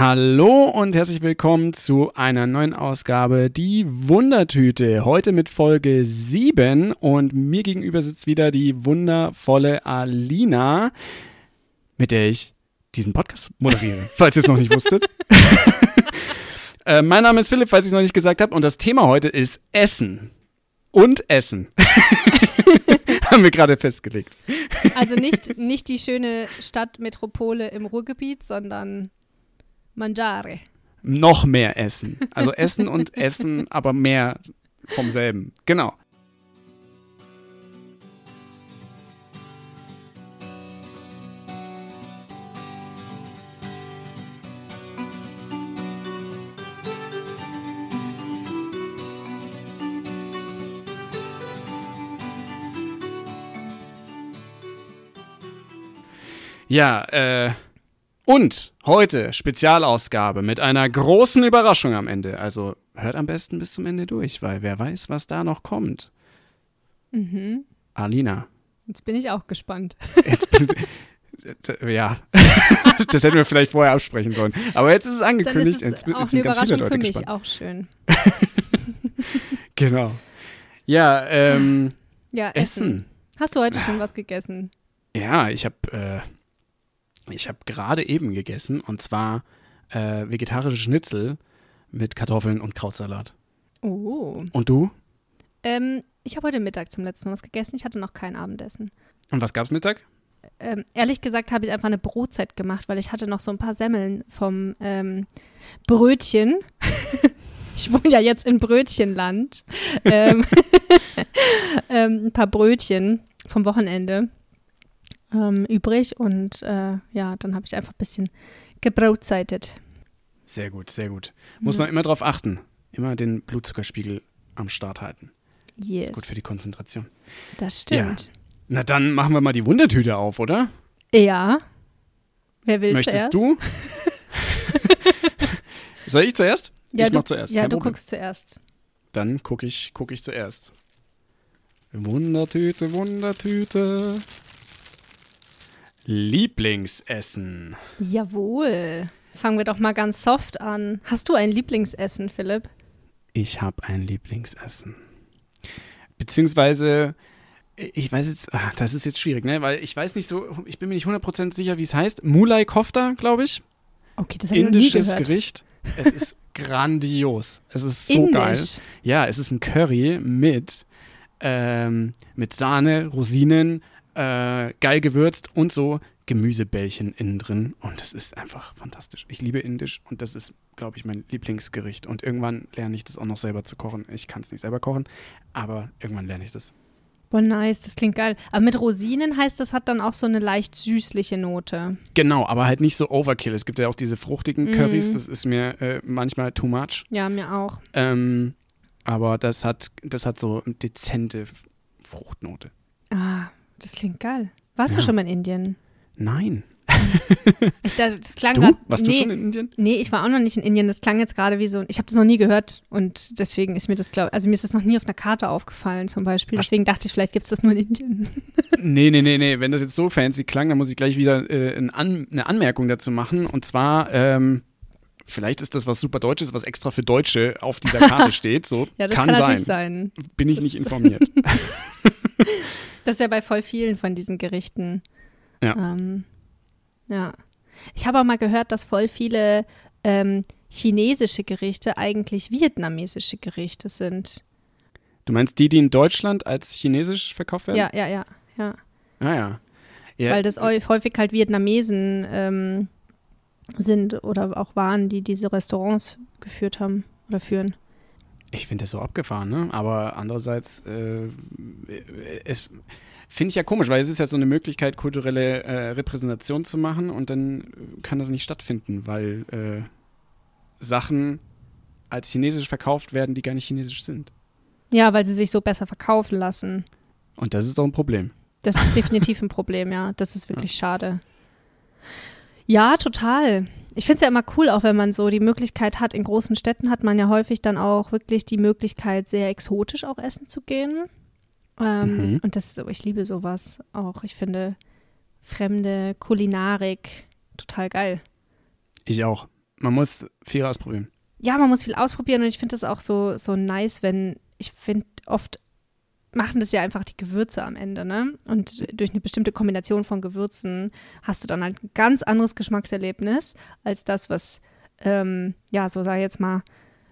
Hallo und herzlich willkommen zu einer neuen Ausgabe Die Wundertüte. Heute mit Folge 7 und mir gegenüber sitzt wieder die wundervolle Alina, mit der ich diesen Podcast moderiere, falls ihr es noch nicht wusstet. äh, mein Name ist Philipp, falls ich es noch nicht gesagt habe und das Thema heute ist Essen. Und Essen. Haben wir gerade festgelegt. Also nicht, nicht die schöne Stadtmetropole im Ruhrgebiet, sondern Mangiare. Noch mehr Essen. Also Essen und Essen, aber mehr vom selben. Genau. Ja, äh, und heute Spezialausgabe mit einer großen Überraschung am Ende. Also hört am besten bis zum Ende durch, weil wer weiß, was da noch kommt. Mhm. Alina. Jetzt bin ich auch gespannt. Jetzt du, ja, das hätten wir vielleicht vorher absprechen sollen. Aber jetzt ist es angekündigt. Dann ist es jetzt, auch jetzt eine sind ganz viele Überraschung für mich, gespannt. auch schön. Genau. Ja, ähm, Ja, Essen. Essen. Hast du heute schon was gegessen? Ja, ich habe äh, ich habe gerade eben gegessen und zwar äh, vegetarische Schnitzel mit Kartoffeln und Krautsalat. Oh. Und du? Ähm, ich habe heute Mittag zum letzten Mal was gegessen. Ich hatte noch kein Abendessen. Und was gab's Mittag? Ähm, ehrlich gesagt habe ich einfach eine Brotzeit gemacht, weil ich hatte noch so ein paar Semmeln vom ähm, Brötchen. ich wohne ja jetzt in Brötchenland. ähm, ähm, ein paar Brötchen vom Wochenende ähm, übrig und äh, ja, dann habe ich einfach ein bisschen gebrotzeitet. Sehr gut, sehr gut. Muss Mhm. man immer drauf achten. Immer den Blutzuckerspiegel am Start halten. Yes, Ist gut für die Konzentration. das stimmt. Na dann machen wir mal die Wundertüte auf, oder? Ja. Wer will Möchtest zuerst? du? Soll ich zuerst? Ja, ich du, mach zuerst. Ja, kein du Problem. guckst zuerst. Dann gucke ich, guck ich zuerst. Wundertüte, Wundertüte. Lieblingsessen. Jawohl. Fangen wir doch mal ganz soft an. Hast du ein Lieblingsessen, Philipp? Ich habe ein Lieblingsessen. Beziehungsweise, ich weiß jetzt, ah, das ist jetzt schwierig, ne? Weil ich weiß nicht so, ich bin mir nicht 100% sicher, wie es heißt. Mulai Kofta, glaube ich. Okay, das habe ich noch nie Indisches gehört. Gericht. Es ist grandios. Es ist so geil. Indisch. Ja, es ist ein Curry mit, ähm, mit Sahne, Rosinen, äh, geil gewürzt und so Gemüsebällchen innen drin. Und das ist einfach fantastisch. Ich liebe Indisch und das ist, glaube ich, mein Lieblingsgericht. Und irgendwann lerne ich das auch noch selber zu kochen. Ich kann es nicht selber kochen, aber irgendwann lerne ich das. Boah, nice, das klingt geil. Aber mit Rosinen heißt, das hat dann auch so eine leicht süßliche Note. Genau, aber halt nicht so Overkill. Es gibt ja auch diese fruchtigen Mhm. Currys, das ist mir äh, manchmal too much. Ja, mir auch. Ähm, aber das hat, das hat so eine dezente Fruchtnote. Ah, das klingt geil. Warst du Ja. schon mal in Indien? Nein. Ich dachte, das klang Du? grad- Warst du nee, schon in Indien? Nee, ich war auch noch nicht in Indien. Das klang jetzt gerade wie so. Ich habe das noch nie gehört und deswegen ist mir das, glaub, also mir ist das noch nie auf einer Karte aufgefallen zum Beispiel. Deswegen dachte ich, vielleicht gibt es das nur in Indien. Nee, nee, nee, nee. Wenn das jetzt so fancy klang, dann muss ich gleich wieder äh, ein An eine Anmerkung dazu machen. Und zwar, ähm, vielleicht ist das was super Deutsches, was extra für Deutsche auf dieser Karte steht. So Ja, das kann, kann, sein. natürlich sein. Bin ich Das- nicht informiert. Das ist ja bei voll vielen von diesen Gerichten. Ja. Ähm, ja. Ich habe auch mal gehört, dass voll viele ähm, chinesische Gerichte eigentlich vietnamesische Gerichte sind. Du meinst die, die in Deutschland als chinesisch verkauft werden? Ja, ja, ja, ja. Ah ja. ja Weil das häu- häufig halt Vietnamesen ähm, sind oder auch waren, die diese Restaurants geführt haben oder führen. Ich finde das so abgefahren, ne? Aber andererseits, äh, es finde ich ja komisch, weil es ist ja so eine Möglichkeit, kulturelle äh, Repräsentation zu machen und dann kann das nicht stattfinden, weil äh, Sachen als chinesisch verkauft werden, die gar nicht chinesisch sind. Ja, weil sie sich so besser verkaufen lassen. Und das ist doch ein Problem. Das ist definitiv ein Problem, ja. Das ist wirklich schade. Ja, total. Ich finde es ja immer cool, auch wenn man so die Möglichkeit hat, in großen Städten hat man ja häufig dann auch wirklich die Möglichkeit, sehr exotisch auch essen zu gehen. Ähm, Mhm. Und das, ich liebe sowas auch. Ich finde fremde Kulinarik total geil. Ich auch. Man muss viel ausprobieren. Ja, man muss viel ausprobieren und ich finde das auch so, so nice, wenn, ich finde oft machen das ja einfach die Gewürze am Ende, ne? Und durch eine bestimmte Kombination von Gewürzen hast du dann halt ein ganz anderes Geschmackserlebnis als das, was, ähm, ja, so sag ich jetzt mal,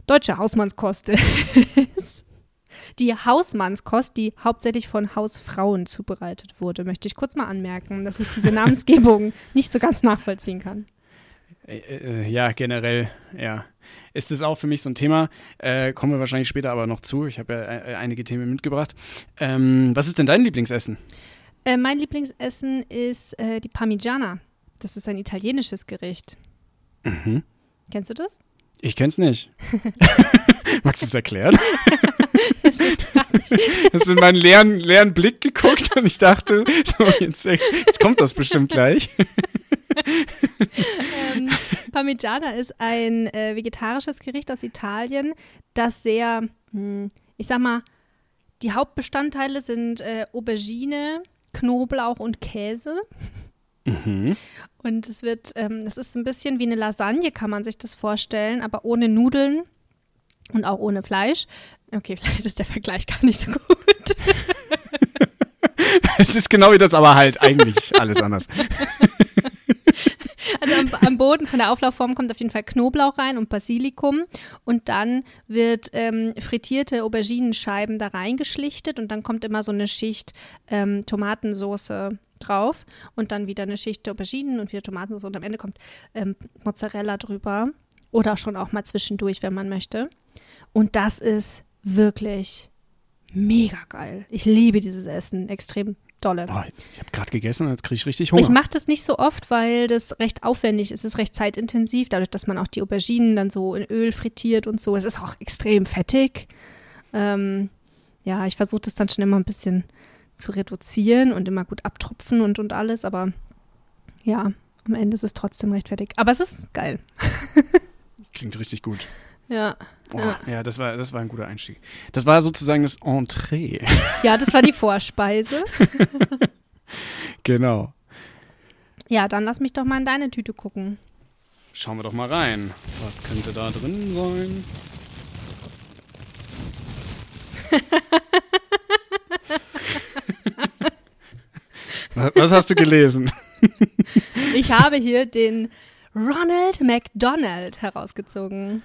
deutsche Hausmannskost ist. Die Hausmannskost, die hauptsächlich von Hausfrauen zubereitet wurde, möchte ich kurz mal anmerken, dass ich diese Namensgebung nicht so ganz nachvollziehen kann. Äh, äh, ja, generell, ja. Ist das auch für mich so ein Thema? Äh, kommen wir wahrscheinlich später aber noch zu. Ich habe ja äh, einige Themen mitgebracht. Ähm, was ist denn dein Lieblingsessen? Äh, mein Lieblingsessen ist äh, die Parmigiana. Das ist ein italienisches Gericht. Mhm. Kennst du das? Ich kenn's nicht. Magst du es erklären? Hast du in meinen leeren, leeren Blick geguckt und ich dachte, so, jetzt, jetzt kommt das bestimmt gleich. Ähm, Parmigiana ist ein äh, vegetarisches Gericht aus Italien, das sehr, hm, ich sag mal, die Hauptbestandteile sind äh, Aubergine, Knoblauch und Käse. Mhm. Und es wird, ähm, das ist ein bisschen wie eine Lasagne, kann man sich das vorstellen, aber ohne Nudeln und auch ohne Fleisch. Okay, vielleicht ist der Vergleich gar nicht so gut. es ist genau wie das, aber halt eigentlich alles anders. Also am, am, Boden von der Auflaufform kommt auf jeden Fall Knoblauch rein und Basilikum und dann wird ähm, frittierte Auberginenscheiben da reingeschlichtet und dann kommt immer so eine Schicht ähm, Tomatensauce drauf und dann wieder eine Schicht Auberginen und wieder Tomatensauce und am Ende kommt ähm, Mozzarella drüber oder schon auch mal zwischendurch, wenn man möchte. Und das ist wirklich mega geil. Ich liebe dieses Essen extrem dolle. Oh, ich habe gerade gegessen und jetzt kriege ich richtig Hunger. Ich mache das nicht so oft, weil das recht aufwendig ist. Es ist recht zeitintensiv, dadurch, dass man auch die Auberginen dann so in Öl frittiert und so. Es ist auch extrem fettig. Ähm, ja, ich versuche das dann schon immer ein bisschen zu reduzieren und immer gut abtropfen und, und alles, aber ja, am Ende ist es trotzdem recht fettig. Aber es ist geil. Klingt richtig gut. Ja. Oh, ja. ja, das, war, das war ein guter Einstieg. Das war sozusagen das Entree. Ja, das war die Vorspeise. genau. Ja, dann lass mich doch mal in deine Tüte gucken. Schauen wir doch mal rein. Was könnte da drin sein? Was hast du gelesen? Ich habe hier den Ronald McDonald herausgezogen.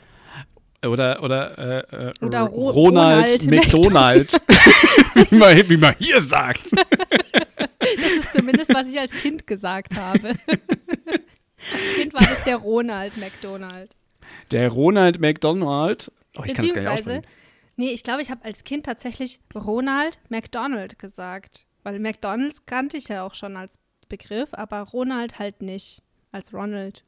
Oder, oder, äh, äh oder Ro Ronald, Ronald McDonald. wie, man, wie man hier sagt. das ist zumindest, was ich als Kind gesagt habe. als Kind war das der Ronald McDonald. Der Ronald McDonald. Oh, ich Beziehungsweise, nee, ich glaube, ich habe als Kind tatsächlich Ronald McDonald gesagt. Weil McDonalds kannte ich ja auch schon als Begriff, aber Ronald halt nicht als Ronald.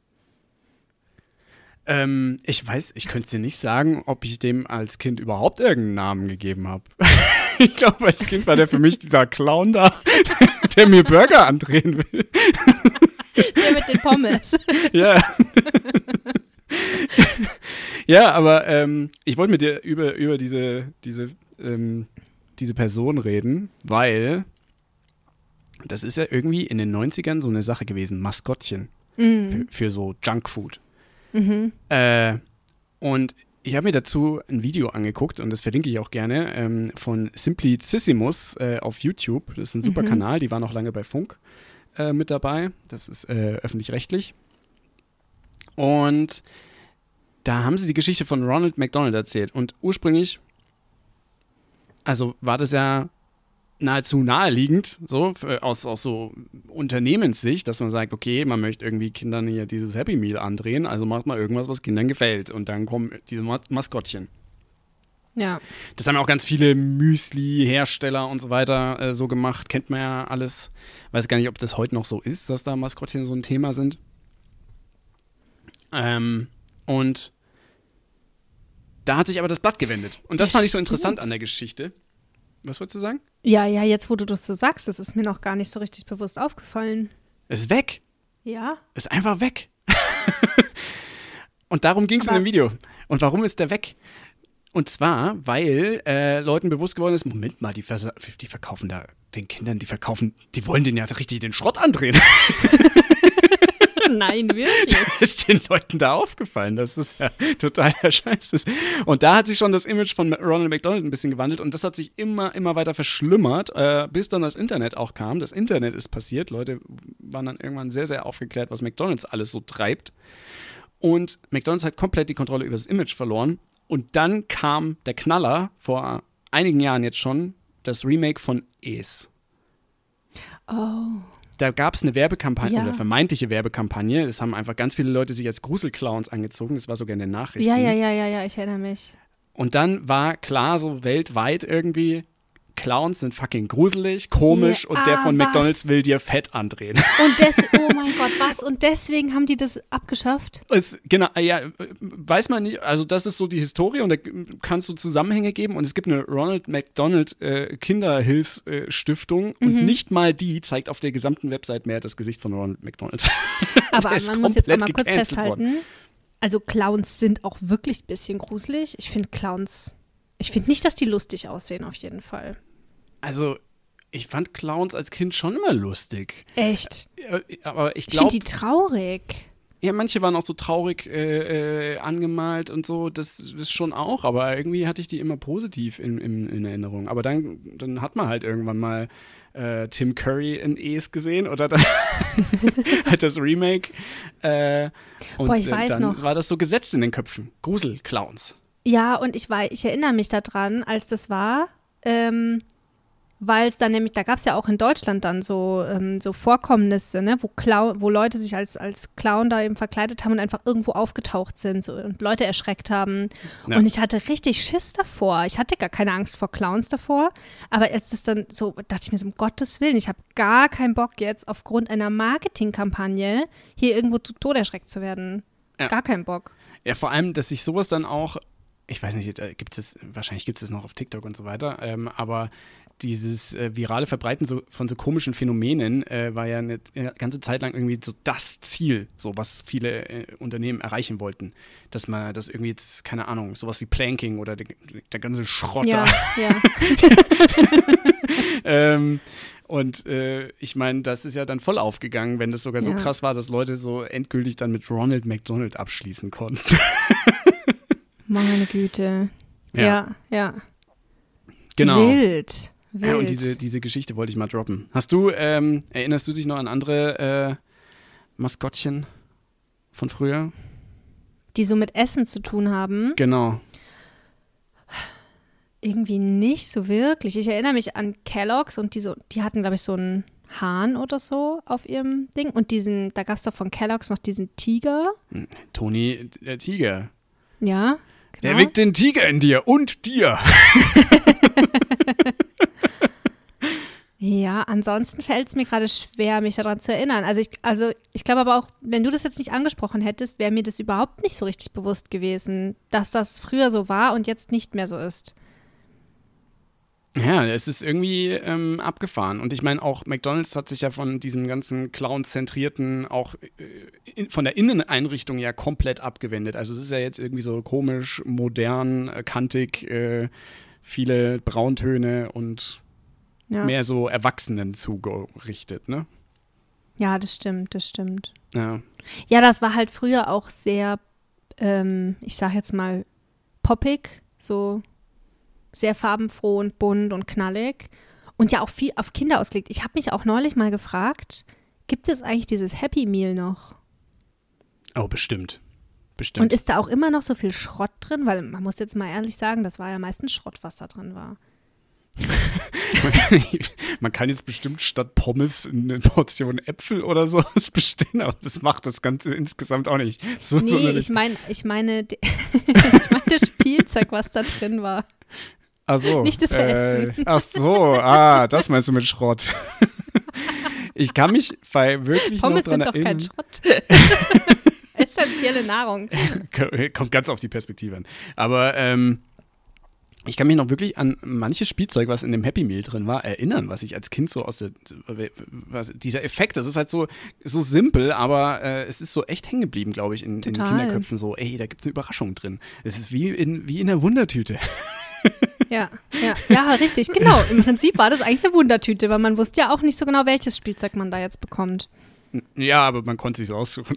Ähm, ich weiß, ich könnte dir nicht sagen, ob ich dem als Kind überhaupt irgendeinen Namen gegeben habe. ich glaube, als Kind war der für mich dieser Clown da, der mir Burger andrehen will. der mit den Pommes. ja. ja, aber ähm, ich wollte mit dir über, über diese, diese, ähm, diese Person reden, weil das ist ja irgendwie in den 90ern so eine Sache gewesen, Maskottchen mhm. für, für so Junkfood. Mhm. Äh, und ich habe mir dazu ein Video angeguckt und das verlinke ich auch gerne ähm, von Simplicissimus äh, auf YouTube. Das ist ein super mhm. Kanal, die war noch lange bei Funk äh, mit dabei. Das ist äh, öffentlich-rechtlich. Und da haben sie die Geschichte von Ronald McDonald erzählt. Und ursprünglich, also war das ja nahezu naheliegend, so aus, aus so Unternehmenssicht, dass man sagt, okay, man möchte irgendwie Kindern hier dieses Happy Meal andrehen, also macht mal irgendwas, was Kindern gefällt. Und dann kommen diese Mas Maskottchen. Ja. Das haben auch ganz viele Müsli-Hersteller und so weiter äh, so gemacht. Kennt man ja alles. Weiß gar nicht, ob das heute noch so ist, dass da Maskottchen so ein Thema sind. Ähm, und da hat sich aber das Blatt gewendet. Und das, das fand ich so interessant an der Geschichte. Was wolltest du sagen? Ja, ja, jetzt wo du das so sagst, das ist mir noch gar nicht so richtig bewusst aufgefallen. Es ist weg. Ja. Ist einfach weg. Und darum ging es in dem Video. Und warum ist der weg? Und zwar, weil äh, Leuten bewusst geworden ist, Moment mal, die, die, verkaufen da den Kindern, die verkaufen, die wollen den ja richtig den Schrott andrehen. Nein, wirklich. Das ist den Leuten da aufgefallen, dass es ja totaler Scheiß ist. Und da hat sich schon das Image von Ronald McDonald ein bisschen gewandelt und das hat sich immer, immer weiter verschlimmert, äh, bis dann das Internet auch kam. Das Internet ist passiert. Leute waren dann irgendwann sehr, sehr aufgeklärt, was McDonalds alles so treibt. Und McDonalds hat komplett die Kontrolle über das Image verloren. Und dann kam der Knaller vor einigen Jahren jetzt schon, das Remake von Es. Oh. Da gab es eine Werbekampagne, Ja. oder vermeintliche Werbekampagne. Es haben einfach ganz viele Leute sich als Gruselclowns angezogen. Das war sogar in den Nachrichten. Ja, ja, ja, ja, ja, ich erinnere mich. Und dann war klar, so weltweit irgendwie, Clowns sind fucking gruselig, komisch Ja, und der ah, von was? McDonalds will dir Fett andrehen. Und des, oh mein Gott, was? Und deswegen haben die das abgeschafft? Es, genau, ja, äh, weiß man nicht, also das ist so die Historie und da kannst du Zusammenhänge geben und es gibt eine Ronald McDonald äh, Kinderhilfsstiftung Mhm. und nicht mal die zeigt auf der gesamten Website mehr das Gesicht von Ronald McDonald. Aber Der man muss jetzt einmal kurz gecancelt worden. festhalten. Also Clowns sind auch wirklich ein bisschen gruselig. Ich finde Clowns, ich finde nicht, dass die lustig aussehen, auf jeden Fall. Also, ich fand Clowns als Kind schon immer lustig. Echt. Äh, Aber ich Ich finde glaube, die traurig. ja, manche waren auch so traurig äh, äh, angemalt und so, das ist schon auch, aber irgendwie hatte ich die immer positiv in, in, in Erinnerung. Aber dann, dann hat man halt irgendwann mal äh, Tim Curry in Es gesehen oder dann halt das Remake. Äh, und Boah, ich weiß dann noch. war das so gesetzt in den Köpfen. Gruselclowns. Ja, und ich weiß, ich erinnere mich daran, als das war, ähm, weil es dann nämlich, da gab es ja auch in Deutschland dann so, ähm, so Vorkommnisse, ne, wo, Clown, wo Leute sich als, als Clown da eben verkleidet haben und einfach irgendwo aufgetaucht sind so, und Leute erschreckt haben. Ja. Und ich hatte richtig Schiss davor. Ich hatte gar keine Angst vor Clowns davor. Aber als das dann so, dachte ich mir so, um Gottes Willen, ich habe gar keinen Bock jetzt aufgrund einer Marketingkampagne hier irgendwo zu Tode erschreckt zu werden. Ja. Gar keinen Bock. Ja, vor allem, dass sich sowas dann auch, ich weiß nicht, äh, gibt es, wahrscheinlich gibt es noch auf TikTok und so weiter, ähm, aber dieses äh, virale Verbreiten so, von so komischen Phänomenen äh, war ja eine, eine ganze Zeit lang irgendwie so das Ziel, so was viele äh, Unternehmen erreichen wollten. Dass man das irgendwie jetzt, keine Ahnung, sowas wie Planking oder der, der ganze Schrott Ja, da. ja. Ähm, und äh, ich meine, das ist ja dann voll aufgegangen, wenn das sogar so Ja. krass war, dass Leute so endgültig dann mit Ronald McDonald abschließen konnten. Meine Güte. Ja, ja. Genau. Wild. Wild. Ja, und diese, diese Geschichte wollte ich mal droppen. Hast du, ähm, erinnerst du dich noch an andere äh, Maskottchen von früher? die so mit Essen zu tun haben. Genau. Irgendwie nicht so wirklich. Ich erinnere mich an Kellogg's und die, so, die hatten, glaube ich, so einen Hahn oder so auf ihrem Ding. Und diesen, da gab es doch von Kellogg's noch diesen Tiger. Toni, der Tiger. Ja. Der genau. weckt den Tiger in dir und dir. Ja, ansonsten fällt es mir gerade schwer, mich daran zu erinnern. Also ich, also ich glaube aber auch, wenn du das jetzt nicht angesprochen hättest, wäre mir das überhaupt nicht so richtig bewusst gewesen, dass das früher so war und jetzt nicht mehr so ist. Ja, es ist irgendwie ähm, abgefahren. Und ich meine, auch McDonalds hat sich ja von diesem ganzen Clown-zentrierten, auch äh, in, von der Inneneinrichtung ja komplett abgewendet. Also es ist ja jetzt irgendwie so komisch, modern, äh, kantig, äh, viele Brauntöne und Ja. mehr so Erwachsenen zugerichtet, ne? ja, das stimmt, das stimmt. Ja. Ja, das war halt früher auch sehr, ähm, ich sag jetzt mal, poppig, so sehr farbenfroh und bunt und knallig und ja auch viel auf Kinder ausgelegt. Ich habe mich auch neulich mal gefragt, gibt es eigentlich dieses Happy Meal noch? Oh, bestimmt. Bestimmt. Und ist da auch immer noch so viel Schrott drin? Weil man muss jetzt mal ehrlich sagen, das war ja meistens Schrott, was da drin war. Man kann jetzt bestimmt statt Pommes eine Portion Äpfel oder sowas bestellen, aber das macht das Ganze insgesamt auch nicht so Nee, sonderlich. ich meine, ich meine, ich meine das Spielzeug, was da drin war. Ach so, nicht das äh, Essen. Ach so, ah, das meinst du mit Schrott. Ich kann mich bei wirklich Pommes noch dran sind doch kein erinnern. Schrott. Essentielle Nahrung. Kommt ganz auf die Perspektive an. Aber ähm, ich kann mich noch wirklich an manches Spielzeug, was in dem Happy Meal drin war, erinnern, was ich als Kind so aus der, was, dieser Effekt, das ist halt so, so simpel, aber äh, es ist so echt hängen geblieben, glaube ich, in, in den. Kinderköpfen so, ey, da gibt es eine Überraschung drin. Es ist wie in, wie in einer Wundertüte. Ja, ja, ja, richtig, genau. Im Prinzip war das eigentlich eine Wundertüte, weil man wusste ja auch nicht so genau, welches Spielzeug man da jetzt bekommt. Ja, aber man konnte sich aussuchen.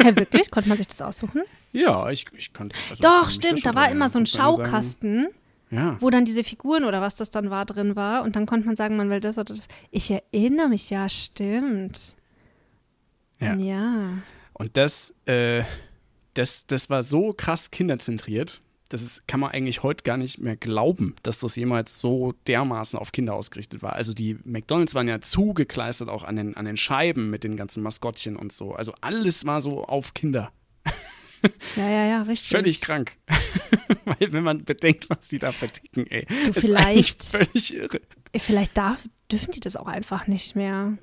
Hä, wirklich? Konnte man sich das aussuchen? Ja, ich, ich konnte. Also Doch, stimmt. Da war immer so ein man sagen, Schaukasten, Ja. wo dann diese Figuren oder was das dann war drin war. Und dann konnte man sagen, man will das oder das. Ich erinnere mich, ja, stimmt. Ja. ja. Und das, äh, das, das war so krass kinderzentriert. Das ist, kann man eigentlich heute gar nicht mehr glauben, dass das jemals so dermaßen auf Kinder ausgerichtet war. Also die McDonalds waren ja zugekleistert auch an den, an den Scheiben mit den ganzen Maskottchen und so. Also alles war so auf Kinder. Ja, ja, ja, richtig. Völlig krank. Weil wenn man bedenkt, was die da verticken, ey. Du, vielleicht- völlig irre. Vielleicht darf, dürfen die das auch einfach nicht mehr.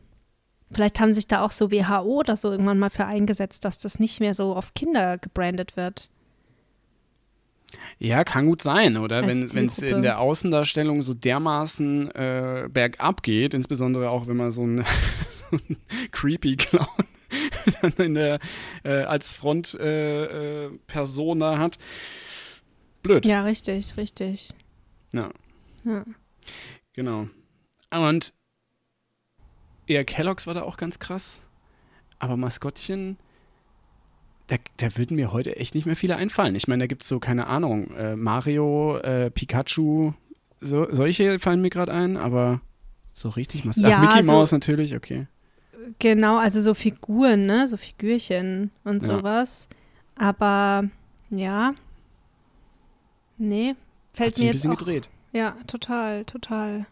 Vielleicht haben sich da auch so WHO oder so irgendwann mal für eingesetzt, dass das nicht mehr so auf Kinder gebrandet wird. Ja, kann gut sein, oder? Als Wenn es in der Außendarstellung so dermaßen äh, bergab geht, insbesondere auch wenn man so einen, so einen creepy Clown dann in der, äh, als Frontpersona äh, äh, hat. Blöd. Ja, richtig, richtig. Ja. Ja. Genau. Und ja, Kellogg's war da auch ganz krass. Aber Maskottchen, da, da würden mir heute echt nicht mehr viele einfallen. Ich meine, da gibt es so, keine Ahnung, äh, Mario, äh, Pikachu, so, solche fallen mir gerade ein, aber so richtig Mas Ja, Ach, Mickey so- Mouse natürlich, okay. Genau, also so Figuren, ne? So Figürchen und Ja. sowas. Aber ja. Nee, fällt Hat mir ein jetzt bisschen auch, gedreht. Ja, total, total.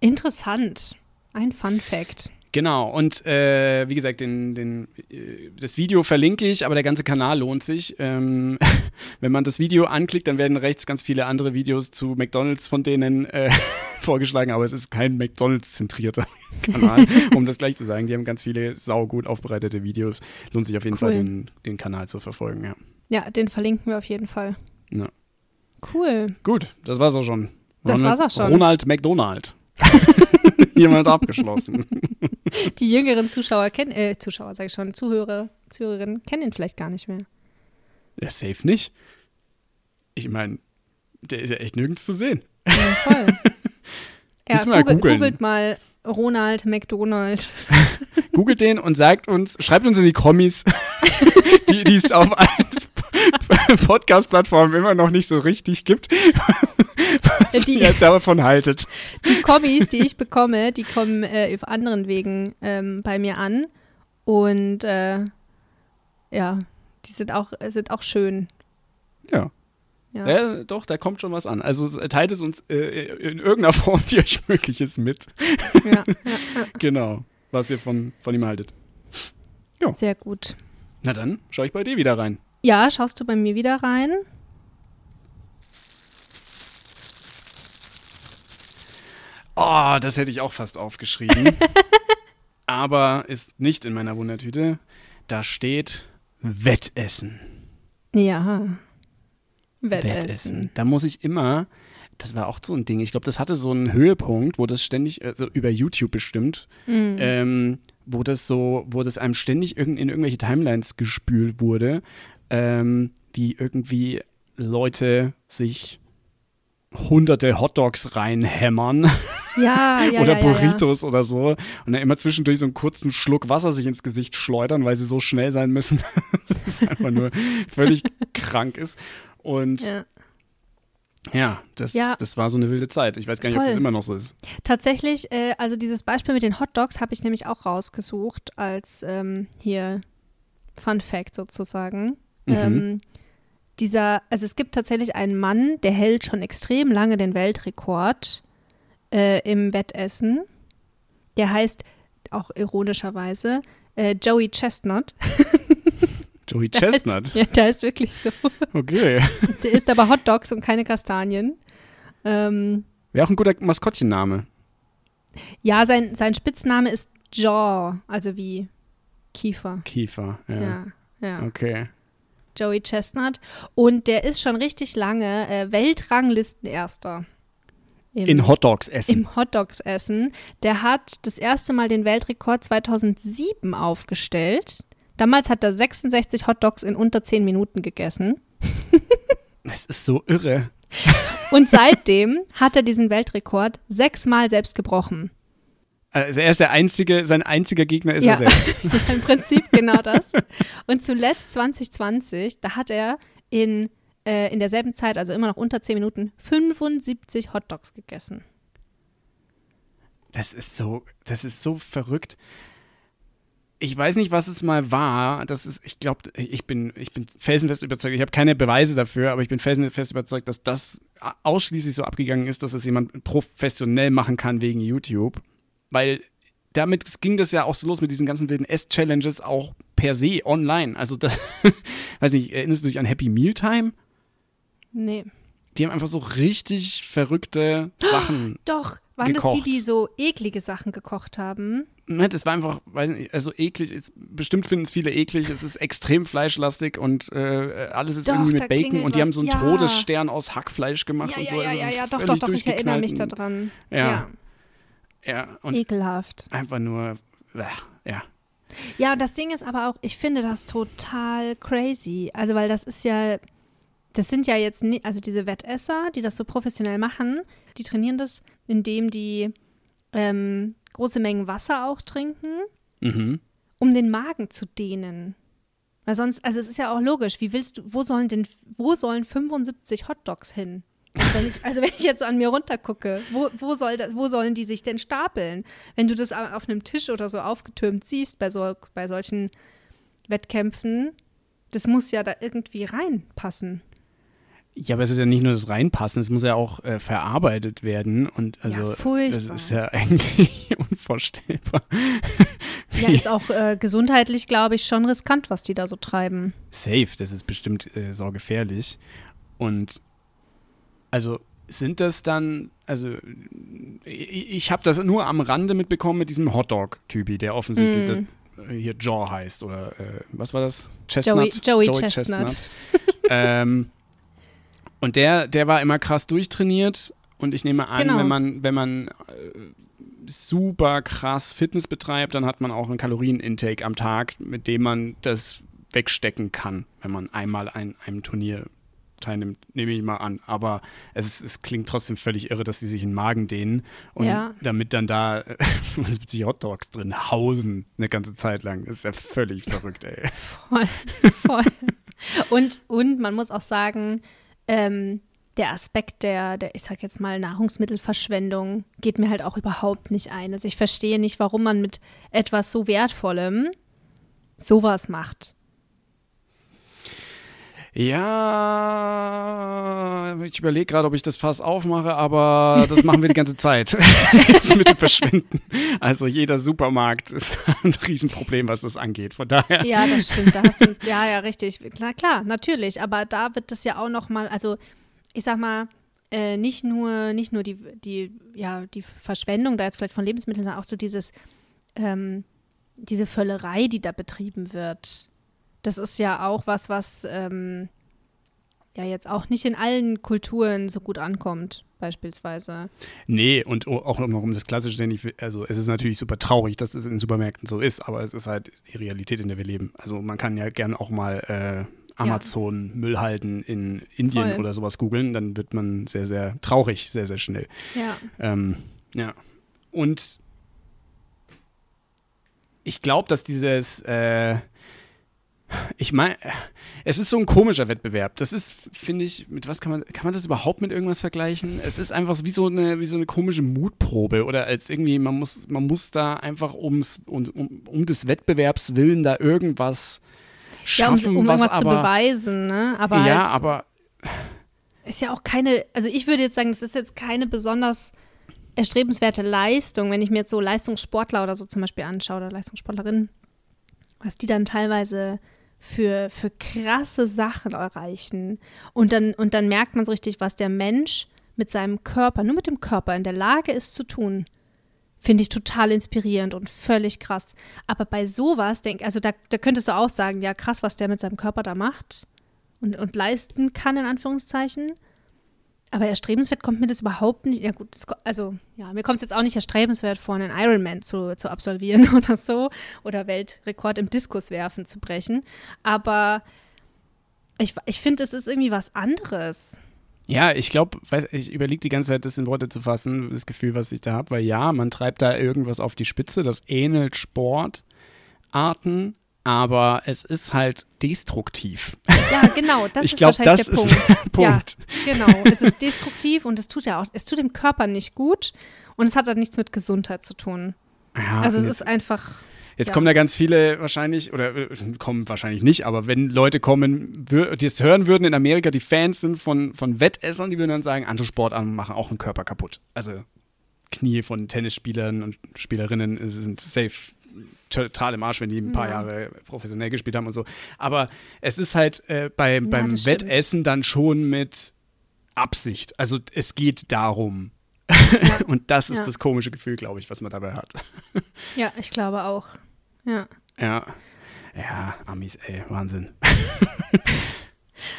Interessant. Ein Fun Fact. Genau, und äh, wie gesagt, den, den, äh, das Video verlinke ich, aber der ganze Kanal lohnt sich. Ähm, wenn man das Video anklickt, dann werden rechts ganz viele andere Videos zu McDonalds von denen äh, vorgeschlagen, aber es ist kein McDonalds-zentrierter Kanal, um das gleich zu sagen. Die haben ganz viele saugut aufbereitete Videos. Lohnt sich auf jeden Cool. Fall, den, den Kanal zu verfolgen, ja. Ja, den verlinken wir auf jeden Fall. Ja. Cool. Gut, das war's auch schon. Das Ronald, war's auch schon. Ronald McDonald. Jemand abgeschlossen. Die jüngeren Zuschauer kennen, äh, Zuschauer sage ich schon, Zuhörer, Zuhörerinnen kennen ihn vielleicht gar nicht mehr. Ja, safe nicht. Ich meine, der ist ja echt nirgends zu sehen. Ja, voll. ja, Müssen mal googelt, googelt mal Ronald McDonald. Googelt den und sagt uns, schreibt uns in die Kommis, die die es auf allen Podcast-Plattformen immer noch nicht so richtig gibt, was Ja, die- ihr davon haltet. Die Kommis, die ich bekomme, die kommen äh, auf anderen Wegen ähm, bei mir an. Und äh, ja, die sind auch, sind auch schön. Ja. Ja. ja, doch, da kommt schon was an. Also teilt es uns äh, in irgendeiner Form, die euch möglich ist, mit. Ja, Genau, was ihr von, von ihm haltet. sehr gut. Na dann, schau ich bei dir wieder rein. Ja, schaust du bei mir wieder rein? Oh, das hätte ich auch fast aufgeschrieben. aber ist nicht in meiner Wundertüte. Da steht Wettessen. Ja. Wettessen. Da muss ich immer, das war auch so ein Ding, ich glaube, das hatte so einen Höhepunkt, wo das ständig, also über YouTube bestimmt, Mhm. ähm, wo das so, wo das einem ständig irgend, in irgendwelche Timelines gespült wurde, ähm, wie irgendwie Leute sich hunderte Hotdogs reinhämmern Ja, ja, oder ja, ja, ja. Burritos oder so und dann immer zwischendurch so einen kurzen Schluck Wasser sich ins Gesicht schleudern, weil sie so schnell sein müssen, dass es einfach nur völlig krank ist. Und ja, das, das war so eine wilde Zeit. Ich weiß gar nicht, ob Voll. das immer noch so ist. Tatsächlich, äh, also dieses Beispiel mit den Hotdogs habe ich nämlich auch rausgesucht als ähm, hier Fun Fact sozusagen. Mhm. Ähm, dieser, also es gibt tatsächlich einen Mann, der hält schon extrem lange den Weltrekord äh, im Wettessen. Der heißt auch ironischerweise äh, Joey Chestnut. Joey Chestnut. ja, der ist wirklich so. Okay. Der isst aber Hotdogs und keine Kastanien. Ähm, Wäre auch ein guter Maskottchenname. ja, sein, sein Spitzname ist Jaw, also wie Kiefer. Kiefer. Ja. Ja, ja. Okay. Joey Chestnut. Und der ist schon richtig lange äh, Weltranglistenerster. Im, In Hotdogs essen. Im Hotdogs essen. Der hat das erste Mal den Weltrekord 2007 aufgestellt. Damals hat er 66 Hotdogs in unter 10 Minuten gegessen. Das ist so irre. Und seitdem hat er diesen Weltrekord sechsmal selbst gebrochen. Also er ist der einzige, sein einziger Gegner ist Ja. er selbst. Im Prinzip genau das. Und zuletzt 2020, da hat er in, äh, in derselben Zeit, also immer noch unter 10 Minuten, 75 Hotdogs gegessen. Das ist so, das ist so verrückt. Ich weiß nicht, was es mal war. Das ist, ich glaube, ich bin, ich bin felsenfest überzeugt. Ich habe keine Beweise dafür, aber ich bin felsenfest überzeugt, dass das ausschließlich so abgegangen ist, dass das jemand professionell machen kann wegen YouTube. Weil damit ging das ja auch so los mit diesen ganzen wilden Ess-Challenges auch per se online. Also das, weiß nicht, erinnerst du dich an Happy Meal Time? Nee. Die haben einfach so richtig verrückte Sachen Doch, waren das die, Gekocht. die so eklige Sachen gekocht haben? Ne, das war einfach, weiß nicht, also eklig. Ist, bestimmt finden es viele eklig. Es ist extrem fleischlastig und äh, alles ist Doch, irgendwie mit Bacon und die haben was. so einen Ja. Todesstern aus Hackfleisch gemacht Ja, und so. ja, also ja, ja, doch, doch, doch, ich erinnere mich daran. Ja. Ja, und Ekelhaft. einfach nur, ja. Ja, das Ding ist aber auch, ich finde das total crazy. Also, weil das ist ja, das sind ja jetzt, nie, also diese Wettesser, die das so professionell machen, die trainieren das, indem die ähm, große Mengen Wasser auch trinken, Mhm. um den Magen zu dehnen. Weil sonst, also es ist ja auch logisch, wie willst du, wo sollen denn, wo sollen 75 Hotdogs hin? Also wenn ich, also wenn ich jetzt so an mir runtergucke, wo, wo, soll das, wo sollen die sich denn stapeln? Wenn du das auf einem Tisch oder so aufgetürmt siehst bei, so, bei solchen Wettkämpfen, das muss ja da irgendwie reinpassen. Ja, aber es ist ja nicht nur das Reinpassen, es muss ja auch äh, verarbeitet werden. Und also, Ja, das ist ja eigentlich unvorstellbar. Ja, ist auch äh, gesundheitlich, glaube ich, schon riskant, was die da so treiben. Safe, das ist bestimmt äh, saugefährlich. Und also sind das dann, also ich, ich habe das nur am Rande mitbekommen mit diesem Hotdog-Typi, der offensichtlich Mm. das, äh, hier Jaw heißt oder äh, was war das? Chestnut? Joey, Joey, Chestnut. ähm, und der, der war immer krass durchtrainiert und ich nehme an, Genau. wenn man, wenn man äh, super krass Fitness betreibt, dann hat man auch einen Kalorienintake am Tag, mit dem man das wegstecken kann, wenn man einmal an einem Turnier teilnimmt, nehme ich mal an. Aber es, ist, es klingt trotzdem völlig irre, dass sie sich in den Magen dehnen und Ja. damit dann da 75 Hotdogs drin hausen eine ganze Zeit lang. Das ist ja völlig verrückt, ey. Voll, voll. Und, und man muss auch sagen, ähm, der Aspekt der, der, ich sag jetzt mal, Nahrungsmittelverschwendung geht mir halt auch überhaupt nicht ein. Also ich verstehe nicht, warum man mit etwas so Wertvollem sowas macht. Ja, ich überlege gerade, ob ich das Fass aufmache, aber das machen wir die ganze Zeit. Lebensmittel verschwinden. Also jeder Supermarkt ist ein Riesenproblem, was das angeht. Von daher. Ja, das stimmt. Da du, ja, ja, richtig. Klar, klar, natürlich. Aber da wird das ja auch noch mal, also ich sag mal, äh, nicht nur, nicht nur die, die, ja, die Verschwendung da jetzt vielleicht von Lebensmitteln, sondern auch so dieses, ähm, diese Völlerei, die da betrieben wird. Das ist ja auch was, was ähm, ja jetzt auch nicht in allen Kulturen so gut ankommt, beispielsweise. Nee, und auch noch um das Klassische, denn ich, also es ist natürlich super traurig, dass es in Supermärkten so ist, aber es ist halt die Realität, in der wir leben. Also man kann ja gern auch mal äh, Amazon Müll halten in Indien Voll. oder sowas googeln, dann wird man sehr, sehr traurig, sehr, sehr schnell. Ja. Ähm, ja. Und ich glaube, dass dieses, äh, ich meine, es ist so ein komischer Wettbewerb. Das ist, finde ich, mit was kann man, kann man das überhaupt mit irgendwas vergleichen? Es ist einfach wie so eine, wie so eine komische Mutprobe oder als irgendwie, man muss, man muss da einfach ums, um, um, um des Wettbewerbs willen da irgendwas Ja, um, schaffen, um was irgendwas zu aber, beweisen, ne? Aber ja, halt, aber ist ja auch keine, also ich würde jetzt sagen, das ist jetzt keine besonders erstrebenswerte Leistung, wenn ich mir jetzt so Leistungssportler oder so zum Beispiel anschaue oder Leistungssportlerinnen, was die dann teilweise für, für krasse Sachen erreichen. Und dann, und dann merkt man so richtig, was der Mensch mit seinem Körper, nur mit dem Körper in der Lage ist zu tun. Finde ich total inspirierend und völlig krass. Aber bei sowas, denk, also da, da könntest du auch sagen, ja krass, was der mit seinem Körper da macht und, und leisten kann, in Anführungszeichen. Aber erstrebenswert kommt mir das überhaupt nicht. Ja, gut, das, also, ja, mir kommt es jetzt auch nicht erstrebenswert vor, einen Ironman zu, zu absolvieren oder so. Oder Weltrekord im Diskuswerfen zu brechen. Aber ich, ich finde, es ist irgendwie was anderes. Ja, ich glaube, ich überlege die ganze Zeit, das in Worte zu fassen, das Gefühl, was ich da habe, weil ja, man treibt da irgendwas auf die Spitze, das ähnelt Sportarten, aber es ist halt destruktiv. Ja, genau, das ich ist glaub, wahrscheinlich das der ist Punkt. der Punkt. Ja, genau. Es ist destruktiv und es tut ja auch, es tut dem Körper nicht gut und es hat halt nichts mit Gesundheit zu tun. Ja, Also es ist einfach. Jetzt Ja. kommen da ganz viele wahrscheinlich, oder äh, kommen wahrscheinlich nicht, aber wenn Leute kommen, die es hören würden in Amerika, die Fans sind von, von Wettessern, die würden dann sagen, andere Sportarten machen auch den Körper kaputt. Also Knie von Tennisspielern und Spielerinnen sind safe total im Arsch, wenn die ein paar Ja. Jahre professionell gespielt haben und so. Aber es ist halt äh, bei, beim das stimmt. Wettessen dann schon mit Absicht. Also es geht darum. und das ist Ja. das komische Gefühl, glaube ich, was man dabei hat. Ja, ich glaube auch. Ja. Ja. Ja, Amis, ey, Wahnsinn.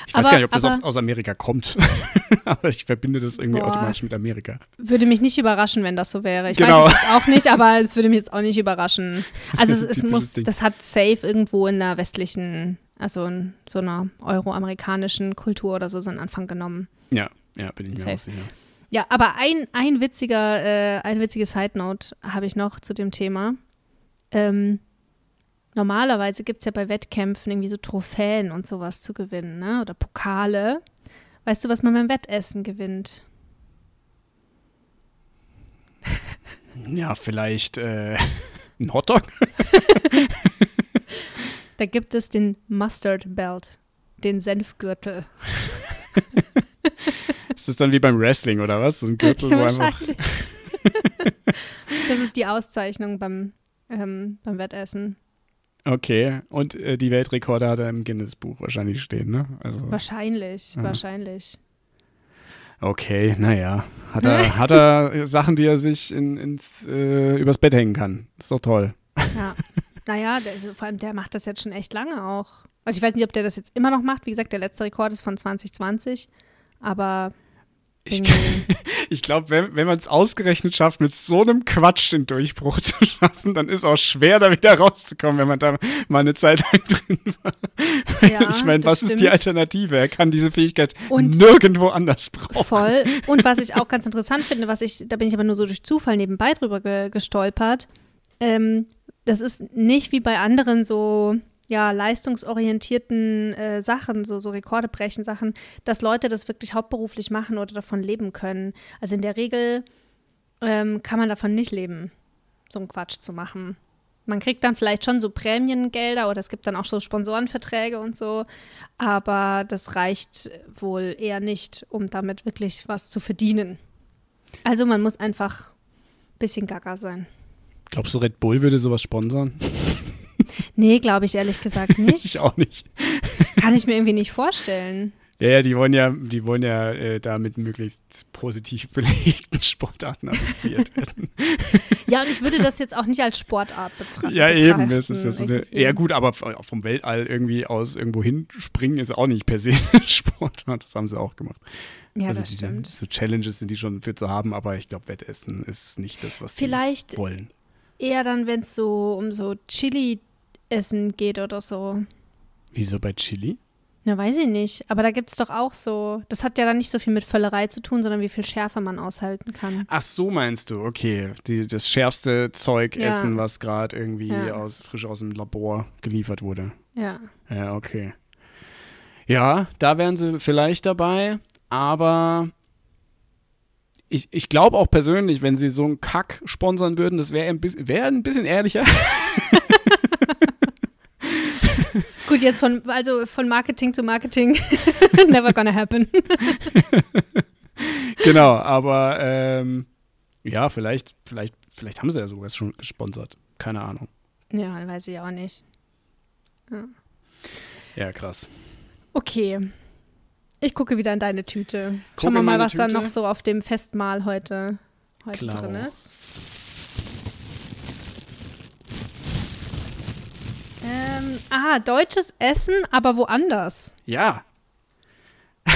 Ich weiß Aber- gar nicht, ob das aus- Amerika kommt. aber ich verbinde das irgendwie Boah. automatisch mit Amerika. Würde mich nicht überraschen, wenn das so wäre. Ich Genau. weiß es jetzt auch nicht, aber es würde mich jetzt auch nicht überraschen. Also es, es muss, Ding. das hat safe irgendwo in der westlichen, also in so einer euroamerikanischen Kultur oder so seinen Anfang genommen. Ja, ja, bin ich mir auch sicher. Ja, aber ein, ein witziger, äh, ein witziges Side Note habe ich noch zu dem Thema. Ähm, normalerweise gibt es ja bei Wettkämpfen irgendwie so Trophäen und sowas zu gewinnen, ne? Oder Pokale. Weißt du, was man beim Wettessen gewinnt? Ja, vielleicht äh, ein Hotdog? Da gibt es den Mustard Belt, den Senfgürtel. Ist das dann wie beim Wrestling oder was? So ein Gürtel, wo einfach. Das ist die Auszeichnung beim, ähm, beim Wettessen. Okay, und äh, die Weltrekorde hat er im Guinness-Buch wahrscheinlich stehen, ne? Also, Wahrscheinlich, Ja. wahrscheinlich. okay, naja. Hat er, hat er Sachen, die er sich in, ins, äh, übers Bett hängen kann. Ist doch toll. Ja. naja, der, also vor allem der macht das jetzt schon echt lange auch. Also ich weiß nicht, ob der das jetzt immer noch macht. Wie gesagt, der letzte Rekord ist von 2020. Aber Ich, ich glaube, wenn, wenn man es ausgerechnet schafft, mit so einem Quatsch den Durchbruch zu schaffen, dann ist auch schwer, da wieder rauszukommen, wenn man da mal eine Zeit lang drin war. Ja, ich meine, was ist die stimmt. Alternative? Er kann diese Fähigkeit Und- nirgendwo anders brauchen. voll. Und was ich auch ganz interessant finde, was ich, da bin ich aber nur so durch Zufall nebenbei drüber ge gestolpert. Ähm, das ist nicht wie bei anderen so ja, leistungsorientierten äh, Sachen, so, so Rekorde brechen Sachen, dass Leute das wirklich hauptberuflich machen oder davon leben können. Also in der Regel ähm, kann man davon nicht leben, so einen Quatsch zu machen. Man kriegt dann vielleicht schon so Prämiengelder oder es gibt dann auch so Sponsorenverträge und so, aber das reicht wohl eher nicht, um damit wirklich was zu verdienen. Also man muss einfach ein bisschen gaga sein. Glaubst du, Red Bull würde sowas sponsern? Nee, glaube ich ehrlich gesagt nicht. Ich auch nicht. Kann ich mir irgendwie nicht vorstellen. Ja, ja, die wollen ja, die wollen ja äh, da mit möglichst positiv belegten Sportarten assoziiert werden. Ja, und ich würde das jetzt auch nicht als Sportart betra ja, betrachten. eben. Das ist ja, so eine, ja, gut, aber vom Weltall irgendwie aus irgendwo hinspringen ist auch nicht per se eine Sportart. Das haben sie auch gemacht. Ja, also das diese, stimmt. So Challenges sind die schon für zu haben, aber ich glaube, Wettessen ist nicht das, was Vielleicht die wollen. eher dann, wenn es so um so Chili-Essen geht oder so. Wieso bei Chili? Na, weiß ich nicht. Aber da gibt es doch auch so. Das hat ja dann nicht so viel mit Völlerei zu tun, sondern wie viel Schärfe man aushalten kann. Ach so meinst du, okay. Die, das schärfste Zeug Ja. essen, was gerade irgendwie Ja. aus, frisch aus dem Labor geliefert wurde. Ja. Ja, okay. Ja, da wären sie vielleicht dabei, aber ich, ich glaube auch persönlich, wenn sie so einen Kack sponsern würden, das wäre ein, bisschen- wär ein bisschen ehrlicher. Gut, jetzt von, also von Marketing zu Marketing. Never gonna happen. genau, aber ähm, ja, vielleicht, vielleicht, vielleicht haben sie ja sogar schon gesponsert. Keine Ahnung. Ja, weiß ich auch nicht. Ja, krass. Okay. Ich gucke wieder in deine Tüte. Guck Schauen wir mal, was da Tüte. noch so auf dem Festmahl heute, heute drin ist. Ähm, ah, deutsches Essen, aber woanders. Ja,